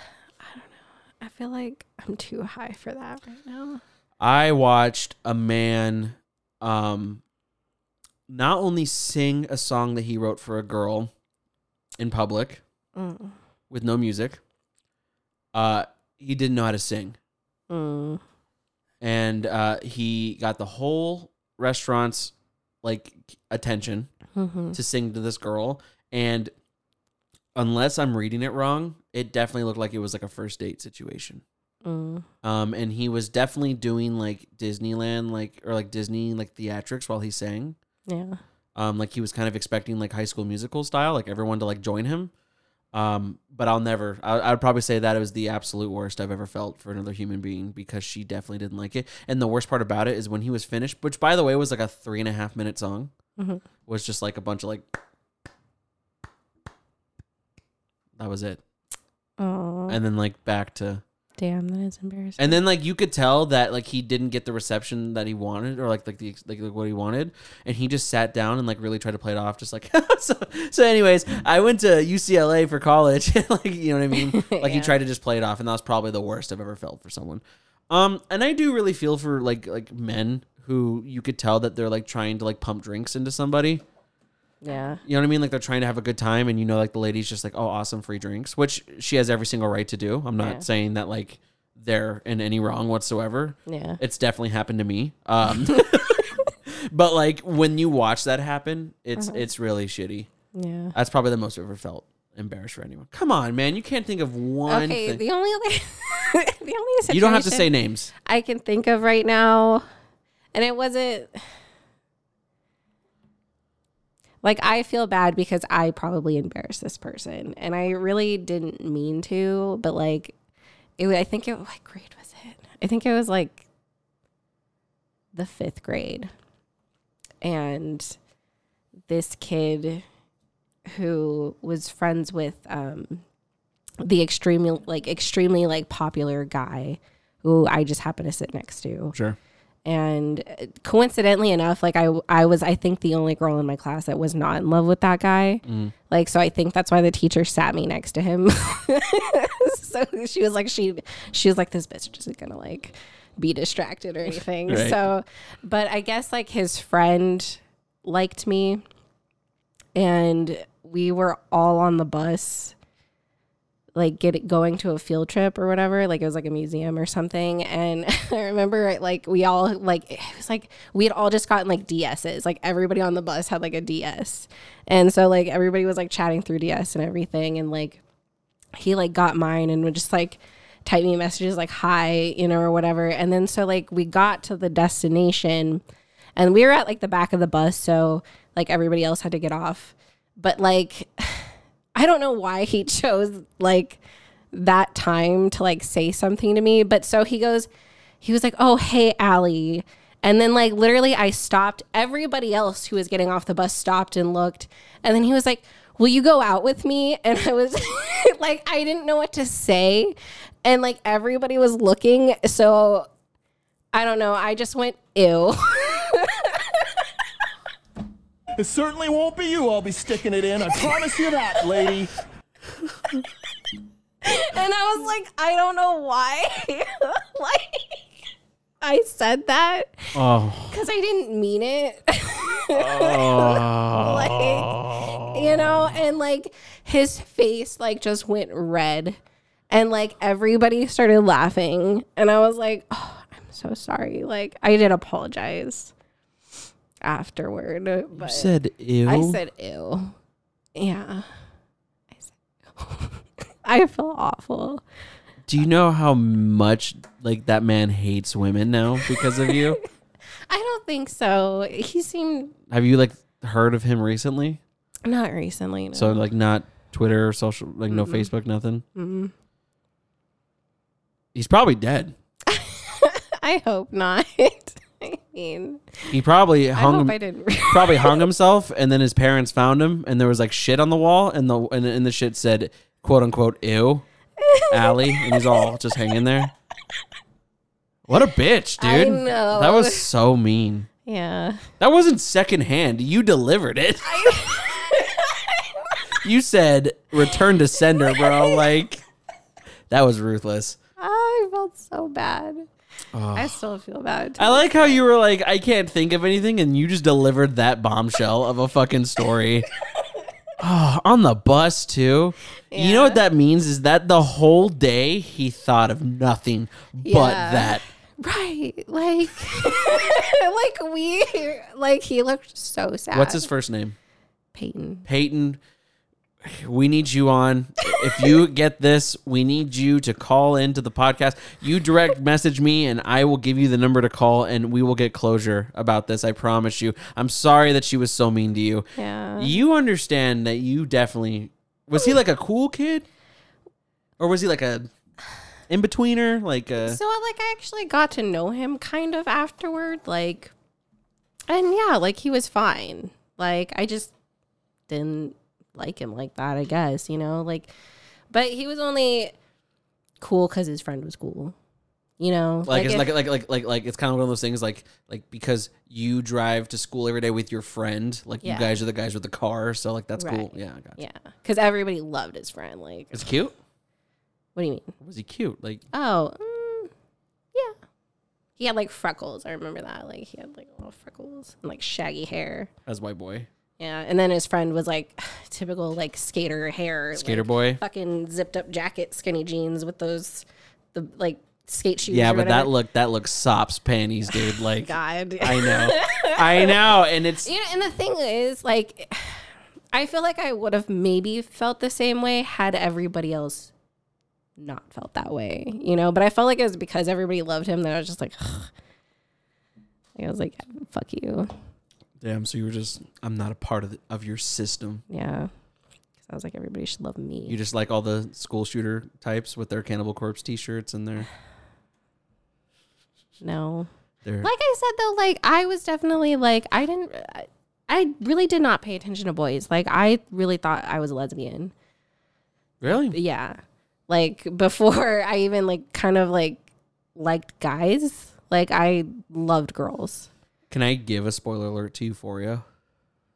don't know. I feel like I'm too high for that right now. I watched a man um not only sing a song that he wrote for a girl in public Mm. with no music. Uh he didn't know how to sing. Mm. And uh he got the whole restaurant's like attention Mhm. to sing to this girl and unless I'm reading it wrong, it definitely looked like it was like a first date situation. Mm. Um, and he was definitely doing like Disneyland, like or like Disney like theatrics while he sang. Yeah. Um, like he was kind of expecting like High School Musical style, like everyone to like join him. Um, but I'll never. I, I would probably say that it was the absolute worst I've ever felt for another human being because she definitely didn't like it. And the worst part about it is when he was finished, which by the way was like a three and a half minute song, Mhm. was just like a bunch of like. That was it, Oh, and then like back to damn, that is embarrassing. And then like you could tell that like he didn't get the reception that he wanted or like like the like, like what he wanted, and he just sat down and like really tried to play it off, just like so. So, anyways, I went to UCLA for college, like you know what I mean. Like he tried to just play it off, and that was probably the worst I've ever felt for someone. Um, and I do really feel for like like men who you could tell that they're like trying to like pump drinks into somebody. Yeah. You know what I mean? Like they're trying to have a good time, and you know, like the lady's just like, "Oh, awesome, free drinks," which she has every single right to do. I'm not Yeah. saying that like they're in any wrong whatsoever. Yeah. It's definitely happened to me. Um, but like when you watch that happen, it's Uh-huh. it's really shitty. Yeah. That's probably the most I've ever felt embarrassed for anyone. Come on, man, you can't think of one. Okay, thing. the only other, the only you don't have to say names. I can think of right now, and it wasn't like I feel bad because I probably embarrassed this person, and I really didn't mean to, but like it. I think it. What grade was it? I think it was like the fifth grade, and this kid who was friends with um the extremely like extremely like popular guy who I just happened to sit next to. Sure. And uh, coincidentally enough, like I I was I think the only girl in my class that was not in love with that guy. Like so I think that's why the teacher sat me next to him. so she was like she she was like this bitch isn't to like be distracted or anything. Right. So but I guess like his friend liked me and we were all on the bus like get going to a field trip or whatever like it was like a museum or something. And i remember like we all like it was like we had all just gotten like ds's like everybody on the bus had like a ds and so like everybody was like chatting through ds and everything. And like he like got mine and would just like type me messages like hi you know or whatever. And then so like we got to the destination and we were at like the back of the bus so like everybody else had to get off. But like i don't know why he chose like that time to like say something to me but so he goes he was like oh hey Ali. And then like literally I stopped. Everybody else who was getting off the bus stopped and looked. And then he was like will you go out with me? And I was like I didn't know what to say. And like everybody was looking. So I don't know. I just went ew It certainly won't be you I'll be sticking it in. I promise you that, lady. and I was like I don't know why like I said that Oh, because I didn't mean it. oh. like, you know, and like his face like just went red, and like everybody started laughing, and I was like, oh, I'm so sorry. Like I did apologize afterward, but said ew. I said ew. Yeah. I said ew. I feel awful. Do you know how much like that man hates women now because of you? I don't think so. He seemed Have you like heard of him recently? not recently. No. So like not Twitter or social, like no Facebook, nothing. He's probably dead. I hope not. I mean, He probably hung. I hope I didn't. probably hung himself, and then his parents found him, and there was like shit on the wall, and the and, and the shit said quote unquote ew, Ali, and he's all just hanging there. What a bitch, I dude! know. That was so mean. yeah. That wasn't secondhand. You delivered it. you said return to sender, bro. Like that was ruthless. I felt so bad. I still feel bad. I like how you were like, I can't think of anything, and you just delivered that bombshell of a fucking story. Oh, on the bus too. You know what that means is that the whole day he thought of nothing but that. right. Like, like we, like he looked so sad. What's his first name? Peyton? Peyton, we need you on. If you get this, we need you to call into the podcast. You direct message me, and I will give you the number to call, and we will get closure about this. I promise you. I'm sorry that she was so mean to you. Yeah. You understand that you definitely was he like a cool kid, or was he like a in betweener? Like a So like I actually got to know him kind of afterward, like, and yeah, like he was fine. Like I just didn't like him like that, I guess, you know, like, but he was only cool because his friend was cool, you know, like it's if- like like like like like it's kind of one of those things like like because you drive to school every day with your friend, like you guys are the guys with the car, so like that's cool. Yeah, I got you. yeah, because everybody loved his friend. Like, Is he cute? what do you mean? Was he cute? Like Oh, mm, yeah. He had like freckles. I remember that. Like he had like little freckles and like shaggy hair. as white boy, Yeah, and then his friend was like typical like skater hair, skater like, boy. fucking zipped up jacket, skinny jeans with those the like skate shoes. Yeah, but that look that looks sops panties, dude. Like God. I know, I know, and it's you know, and the thing is, like, I feel like I would have maybe felt the same way had everybody else not felt that way, you know. But I felt like it was because everybody loved him that I was just like, I was like, fuck you, damn. So you were just I'm not a part of the, of your system. yeah. Because I was like, everybody should love me. You just like all the school shooter types with their Cannibal Corpse T-shirts and their no. their. like I said though, like I was definitely like I didn't I, I really did not pay attention to boys. Like I really thought I was a lesbian. Really? Yeah. Like before I even like kind of like liked guys, like I loved girls. Can I give a spoiler alert to Euphoria?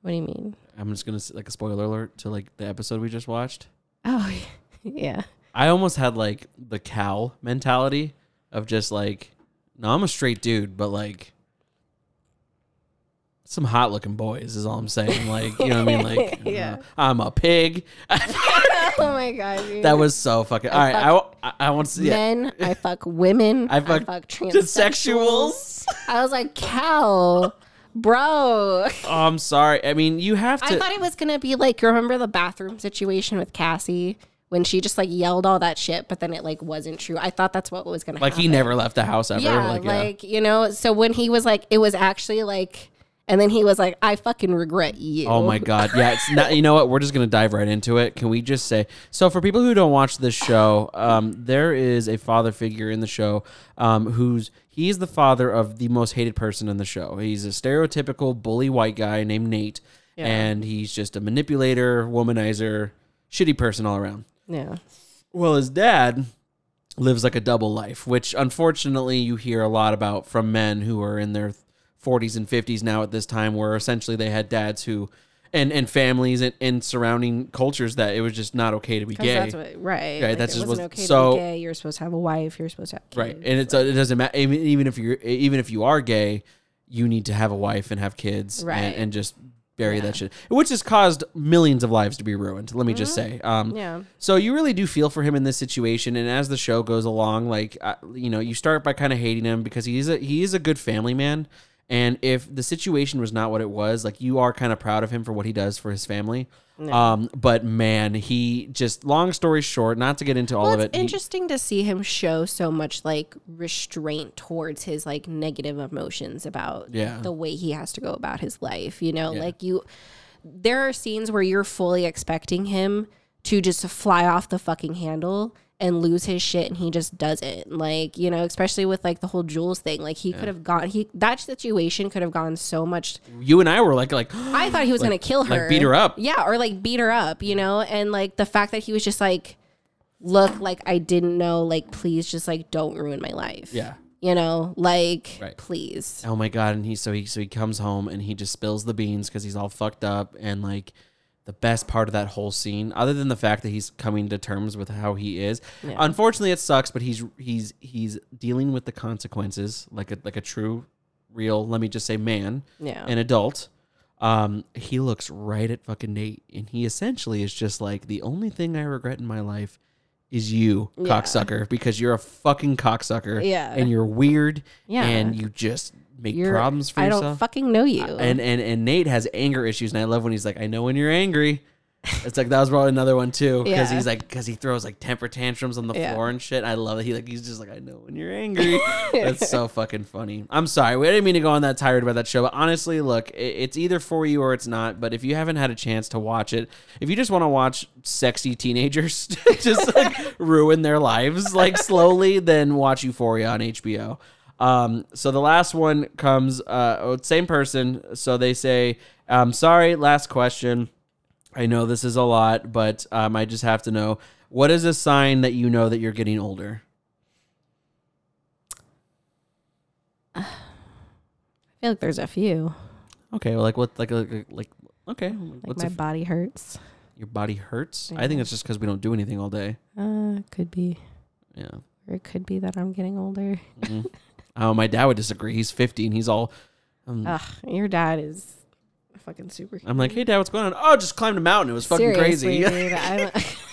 What do you mean? I'm just gonna s- like a spoiler alert to like the episode we just watched. Oh, yeah. I almost had like the cow mentality of just like, no, I'm a straight dude, but like some hot looking boys is all I'm saying. Like, you know what I mean? Like, Yeah. uh, I'm a pig. oh my god. dude. that was so fucking. All right, I I want to see. Yeah. men. I fuck women. I fuck transsexuals. transsexuals. I was like, cow. bro. Oh, I'm sorry. I mean, you have to. I thought it was gonna be like you remember the bathroom situation with Cassie when she just like yelled all that shit, but then it like wasn't true. I thought that's what was gonna happen. like happen. he never left the house ever. yeah, like, like, you know. So when he was like, it was actually like, and then he was like, I fucking regret you. Oh my god. Yeah, it's not you know what? We're just gonna dive right into it. Can we just say so for people who don't watch this show, um, there is a father figure in the show, um, who's he's the father of the most hated person in the show. He's a stereotypical bully white guy named Nate. And he's just a manipulator, womanizer, shitty person all around. Yeah. Well, his dad lives like a double life, which unfortunately you hear a lot about from men who are in their 40s and 50s now at this time, where essentially they had dads who and and families and, and surrounding cultures that it was just not okay to be gay. That's what, right. Right, Like, that's just what- okay so- to be gay. You're supposed to have a wife. You're supposed to have kids. right, and it's it doesn't matter even, even if you're even if you are gay, you need to have a wife and have kids, Right. and, and just bury that shit, which has caused millions of lives to be ruined. Let me just say, um, Mm-hmm. Yeah. So you really do feel for him in this situation, and as the show goes along, like uh, you know, you start by kind of hating him because he's a he is a good family man, and if the situation was not what it was, like you are kind of proud of him for what he does for his family. Um, but man, he just long story short, not to get into all Well, of it's it. he- interesting to see him show so much like restraint towards his like negative emotions about Yeah. the way he has to go about his life. You know, Yeah. like you, there are scenes where you're fully expecting him to just fly off the fucking handle and lose his shit and he just doesn't like you know especially with like the whole jules thing like he could have gone he that situation could have gone so much you and I were like like I thought he was Like- gonna kill like her, beat her up. Yeah, or like beat her up, you know. And like the fact that he was just like, "Look, like I didn't know. Like, please, just like don't ruin my life." yeah. you know, like Right. please. Oh my god! And he so he so he comes home and he just spills the beans because he's all fucked up and like the best part of that whole scene, other than the fact that he's coming to terms with how he is. Unfortunately, it sucks, but he's he's he's dealing with the consequences like a like a true, real. Let me just say, man, Yeah. an adult. Um, he looks right at fucking Nate, and he essentially is just like the only thing I regret in my life is you, cocksucker, because you're a fucking cocksucker. Yeah. and you're weird. Yeah. and you just make You're, problems for I yourself. I don't fucking know you. and and and Nate has anger issues, and I love when he's like, "I know when you're angry." It's like that was probably another one too, because Yeah. he's like, because he throws like temper tantrums on the Yeah. floor and shit. I love it. He like he's just like, "I know when you're angry." That's so fucking funny. I'm sorry, we didn't mean to go on that tired about that show, but honestly, look, it's either for you or it's not. But if you haven't had a chance to watch it, if you just want to watch sexy teenagers just like ruin their lives like slowly, then watch Euphoria on HBO. Um, so the last one comes, uh, oh, same person. So they say, um, sorry, last question. I know this is a lot, but um, I just have to know what is a sign that you know that you're getting older? I feel like there's a few. Okay, well, like what, like, like, like okay, Like what's my a, body hurts. your body hurts? I think it's just because we don't do anything all day. Uh, could be, Yeah. or it could be that I'm getting older. Oh, my dad would disagree. He's 50 and he's all. Um, Ugh, your dad is fucking super. I'm like, hey, dad, what's going on? Oh, just climbed a mountain. It was fucking Seriously, crazy. dude, I don't.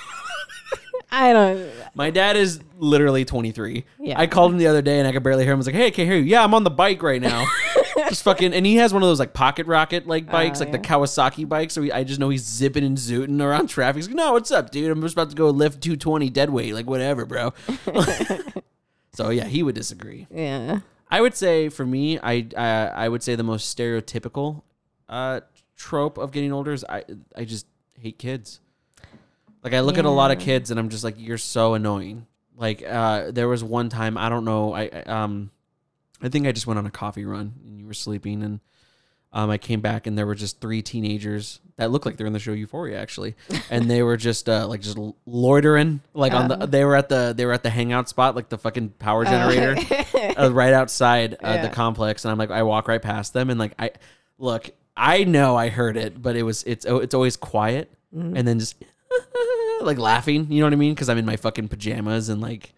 I don't. My dad is literally 23. Yeah. I called him the other day and I could barely hear him. I was like, hey, I can't hear you. Yeah, I'm on the bike right now. just fucking, and he has one of those like pocket rocket like bikes, Oh, like the yeah. Kawasaki bikes. So he, I just know he's zipping and zooting around traffic. He's like, no, what's up, dude? I'm just about to go lift 220 dead weight. Like, whatever, bro. So yeah, he would disagree. Yeah. I would say for me, I uh, I would say the most stereotypical uh, trope of getting older is I I just hate kids. Like I look at a lot of kids and I'm just like, you're so annoying. Like uh, there was one time I don't know I I, um I think I just went on a coffee run and you were sleeping and um, I came back and there were just three teenagers that looked like they're in the show Euphoria actually, and they were just uh, like just loitering like on the they were at the they were at the hangout spot like the fucking power generator uh, right outside uh, the complex, and I'm like I walk right past them and like I look I know I heard it, but it was it's oh, it's always quiet and then just like laughing, you know what I mean? Because I'm in my fucking pajamas and like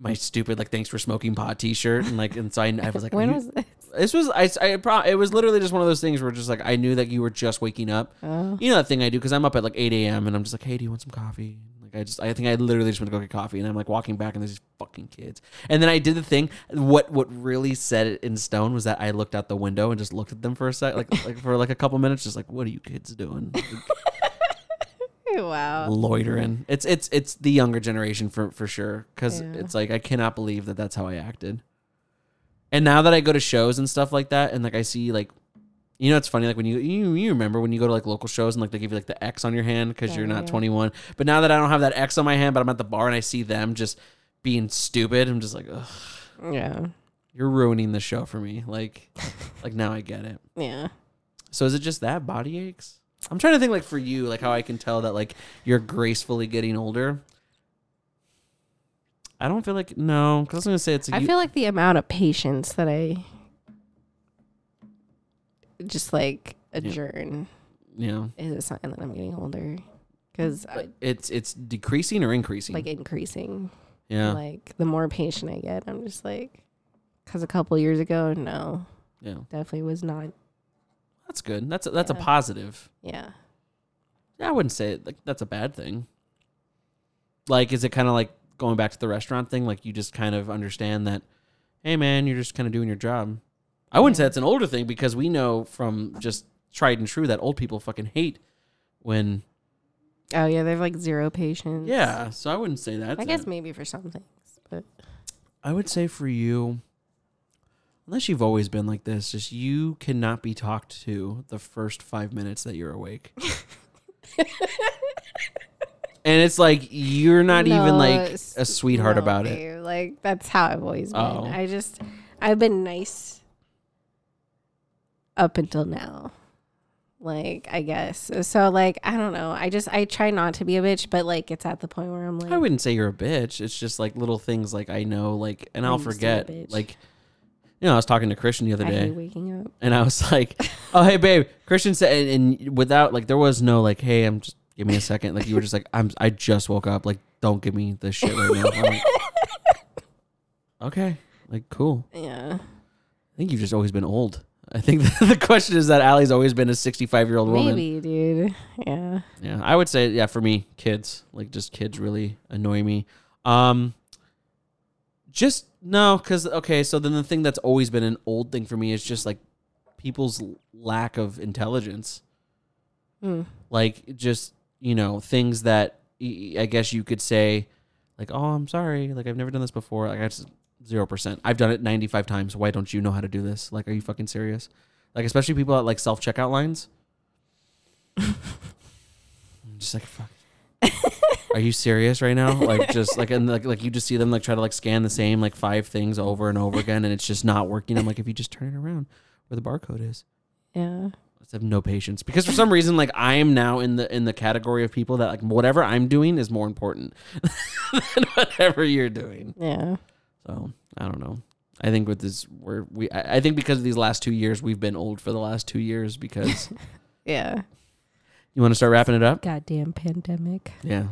my stupid like thanks for smoking pot t-shirt and like and so I, I was like When was this? This was I, I pro- it was literally just one of those things where just like I knew that you were just waking up. Oh. You know that thing I do because I'm up at like 8 a.m. and I'm just like, hey, do you want some coffee? Like I just I think I literally just went to go get coffee and I'm like walking back and there's these fucking kids. And then I did the thing. What what really set it in stone was that I looked out the window and just looked at them for a sec, like like for like a couple minutes, just like, what are you kids doing? Wow. Loitering. It's it's it's the younger generation for for sure because Yeah. it's like I cannot believe that that's how I acted. And now that I go to shows and stuff like that, and like I see like, you know, it's funny like when you you you remember when you go to like local shows and like they give you like the X on your hand because you're not yeah. 21. But now that I don't have that X on my hand, but I'm at the bar and I see them just being stupid, I'm just like, ugh, Yeah. you're ruining the show for me. Like, like now I get it. Yeah. So is it just that body aches? I'm trying to think like for you, like how I can tell that like you're gracefully getting older. I don't feel like no, because I was gonna say it's. a I feel like the amount of patience that I just like adjourn. yeah. is a sign that I'm getting older because it's it's decreasing or increasing. like increasing. yeah, Like the more patient I get, I'm just like, because a couple years ago, no, yeah. definitely was not. That's good. That's a, that's a Yeah. positive. Yeah. I wouldn't say like that's a bad thing. Like, is it kind of like going back to the restaurant thing? Like, you just kind of understand that, hey, man, you're just kind of doing your job. I wouldn't say it's an older thing because we know from just tried and true that old people fucking hate when, Oh yeah, they have like zero patience. yeah. So I wouldn't say that. I guess maybe for some things, but I would say for you, unless you've always been like this, just you cannot be talked to the first five minutes that you're awake. and it's like you're not even like a sweetheart no, about it. Like that's how I've always been. Oh. I just I've been nice up until now. Like I guess so. Like I don't know. I just I try not to be a bitch, but like it's at the point where I'm like, I wouldn't say you're a bitch. It's just like little things like I know, like, and I'll used to be a forget. Like, you know, I was talking to Christian the other day. waking up. and I was like, "Oh, hey, babe." Christian said, and, and without like, there was no like, "Hey, I'm just give me a second. Like, you were just like, "I'm I just woke up. Like, don't give me this shit right now." I'm like, okay, like, cool. Yeah, I think you've just always been old. I think the question is that Ali's always been a 65 year old woman. maybe, dude. Yeah, Yeah, I would say yeah for me, kids like just kids really annoy me. Um, just no, because okay, so then the thing that's always been an old thing for me is just like people's lack of intelligence. Hmm. Like just you know things that I guess you could say, like oh I'm sorry, like I've never done this before. Like I just zero percent. I've done it 95 times. Why don't you know how to do this? Like are you fucking serious? Like especially people at like self checkout lines. Just like fuck. Are you serious right now? Like just like and like like you just see them like try to like scan the same like five things over and over again and it's just not working. I'm like if you just turn it around where the barcode is. yeah. I just have no patience because for some reason like I am now in the in the category of people that like whatever I'm doing is more important than whatever you're doing. Yeah. So I don't know. I think with this we're we I I think because of these last two years we've been old for the last two years because Yeah. you want to start wrapping it up. Goddamn pandemic. Yeah.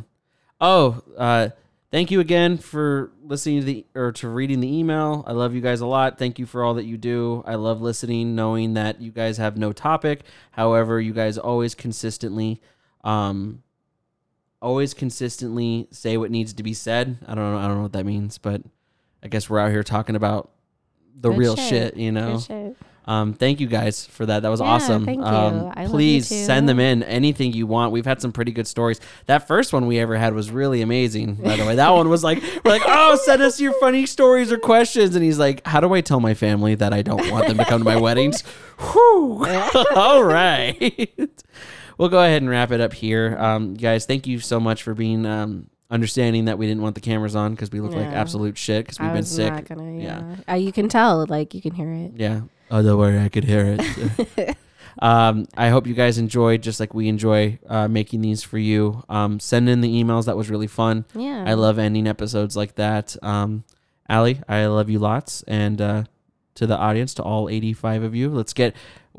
Oh, uh, thank you again for listening to the or to reading the email. I love you guys a lot. Thank you for all that you do. I love listening, knowing that you guys have no topic. However, you guys always consistently, um, always consistently say what needs to be said. I don't know. I don't know what that means, but I guess we're out here talking about the Good real shit. shit. You know. Um, thank you guys for that. That was Yeah, awesome. thank you. Um, I love you please send them in. Anything you want. We've had some pretty good stories. That first one we ever had was really amazing. By the way, that one was like we're like, oh, send us your funny stories or questions. And he's like, how do I tell my family that I don't want them to come to my weddings? Whew. All right. we'll go ahead and wrap it up here, um, guys. Thank you so much for being um, understanding that we didn't want the cameras on because we look like absolute shit because we've been sick. gonna. Yeah. Yeah. Uh, you can tell. Like you can hear it. Yeah. Oh, don't worry, I could hear it. um, I hope you guys enjoyed, just like we enjoy uh, making these for you. Um, send in the emails. That was really fun. Yeah. I love ending episodes like that. Um, Ali, I love you lots. And uh, to the audience, to all 85 of you, let's get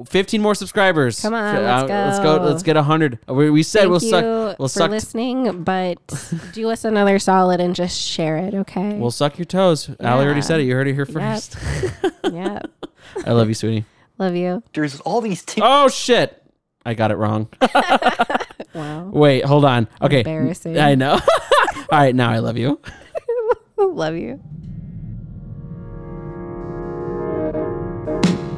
15 more subscribers. Come on, Uh, let's Let's go. go. Let's get 100. We, we said Thank we'll suck. We'll for suck. listening, but do us another solid and just share it, okay? We'll suck your toes. Ali already said it. You heard it here first. Yep. first. Yeah. I love you, sweetie. Love you. There's all these t- Oh shit! I got it wrong. Wow. Wait, hold on. Okay. Embarrassing. I know. All right, now I love you. Love you.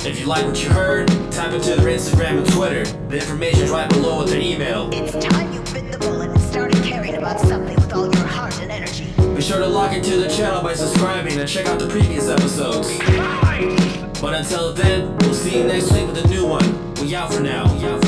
If you like what you heard, tap into their Instagram and Twitter. The information's right below with their email. It's time you bit the bullet and started caring about something with all your heart and energy. Be sure to log into the channel by subscribing and check out the previous episodes. But until then, we'll see you next week with a new one. We out for now. We out for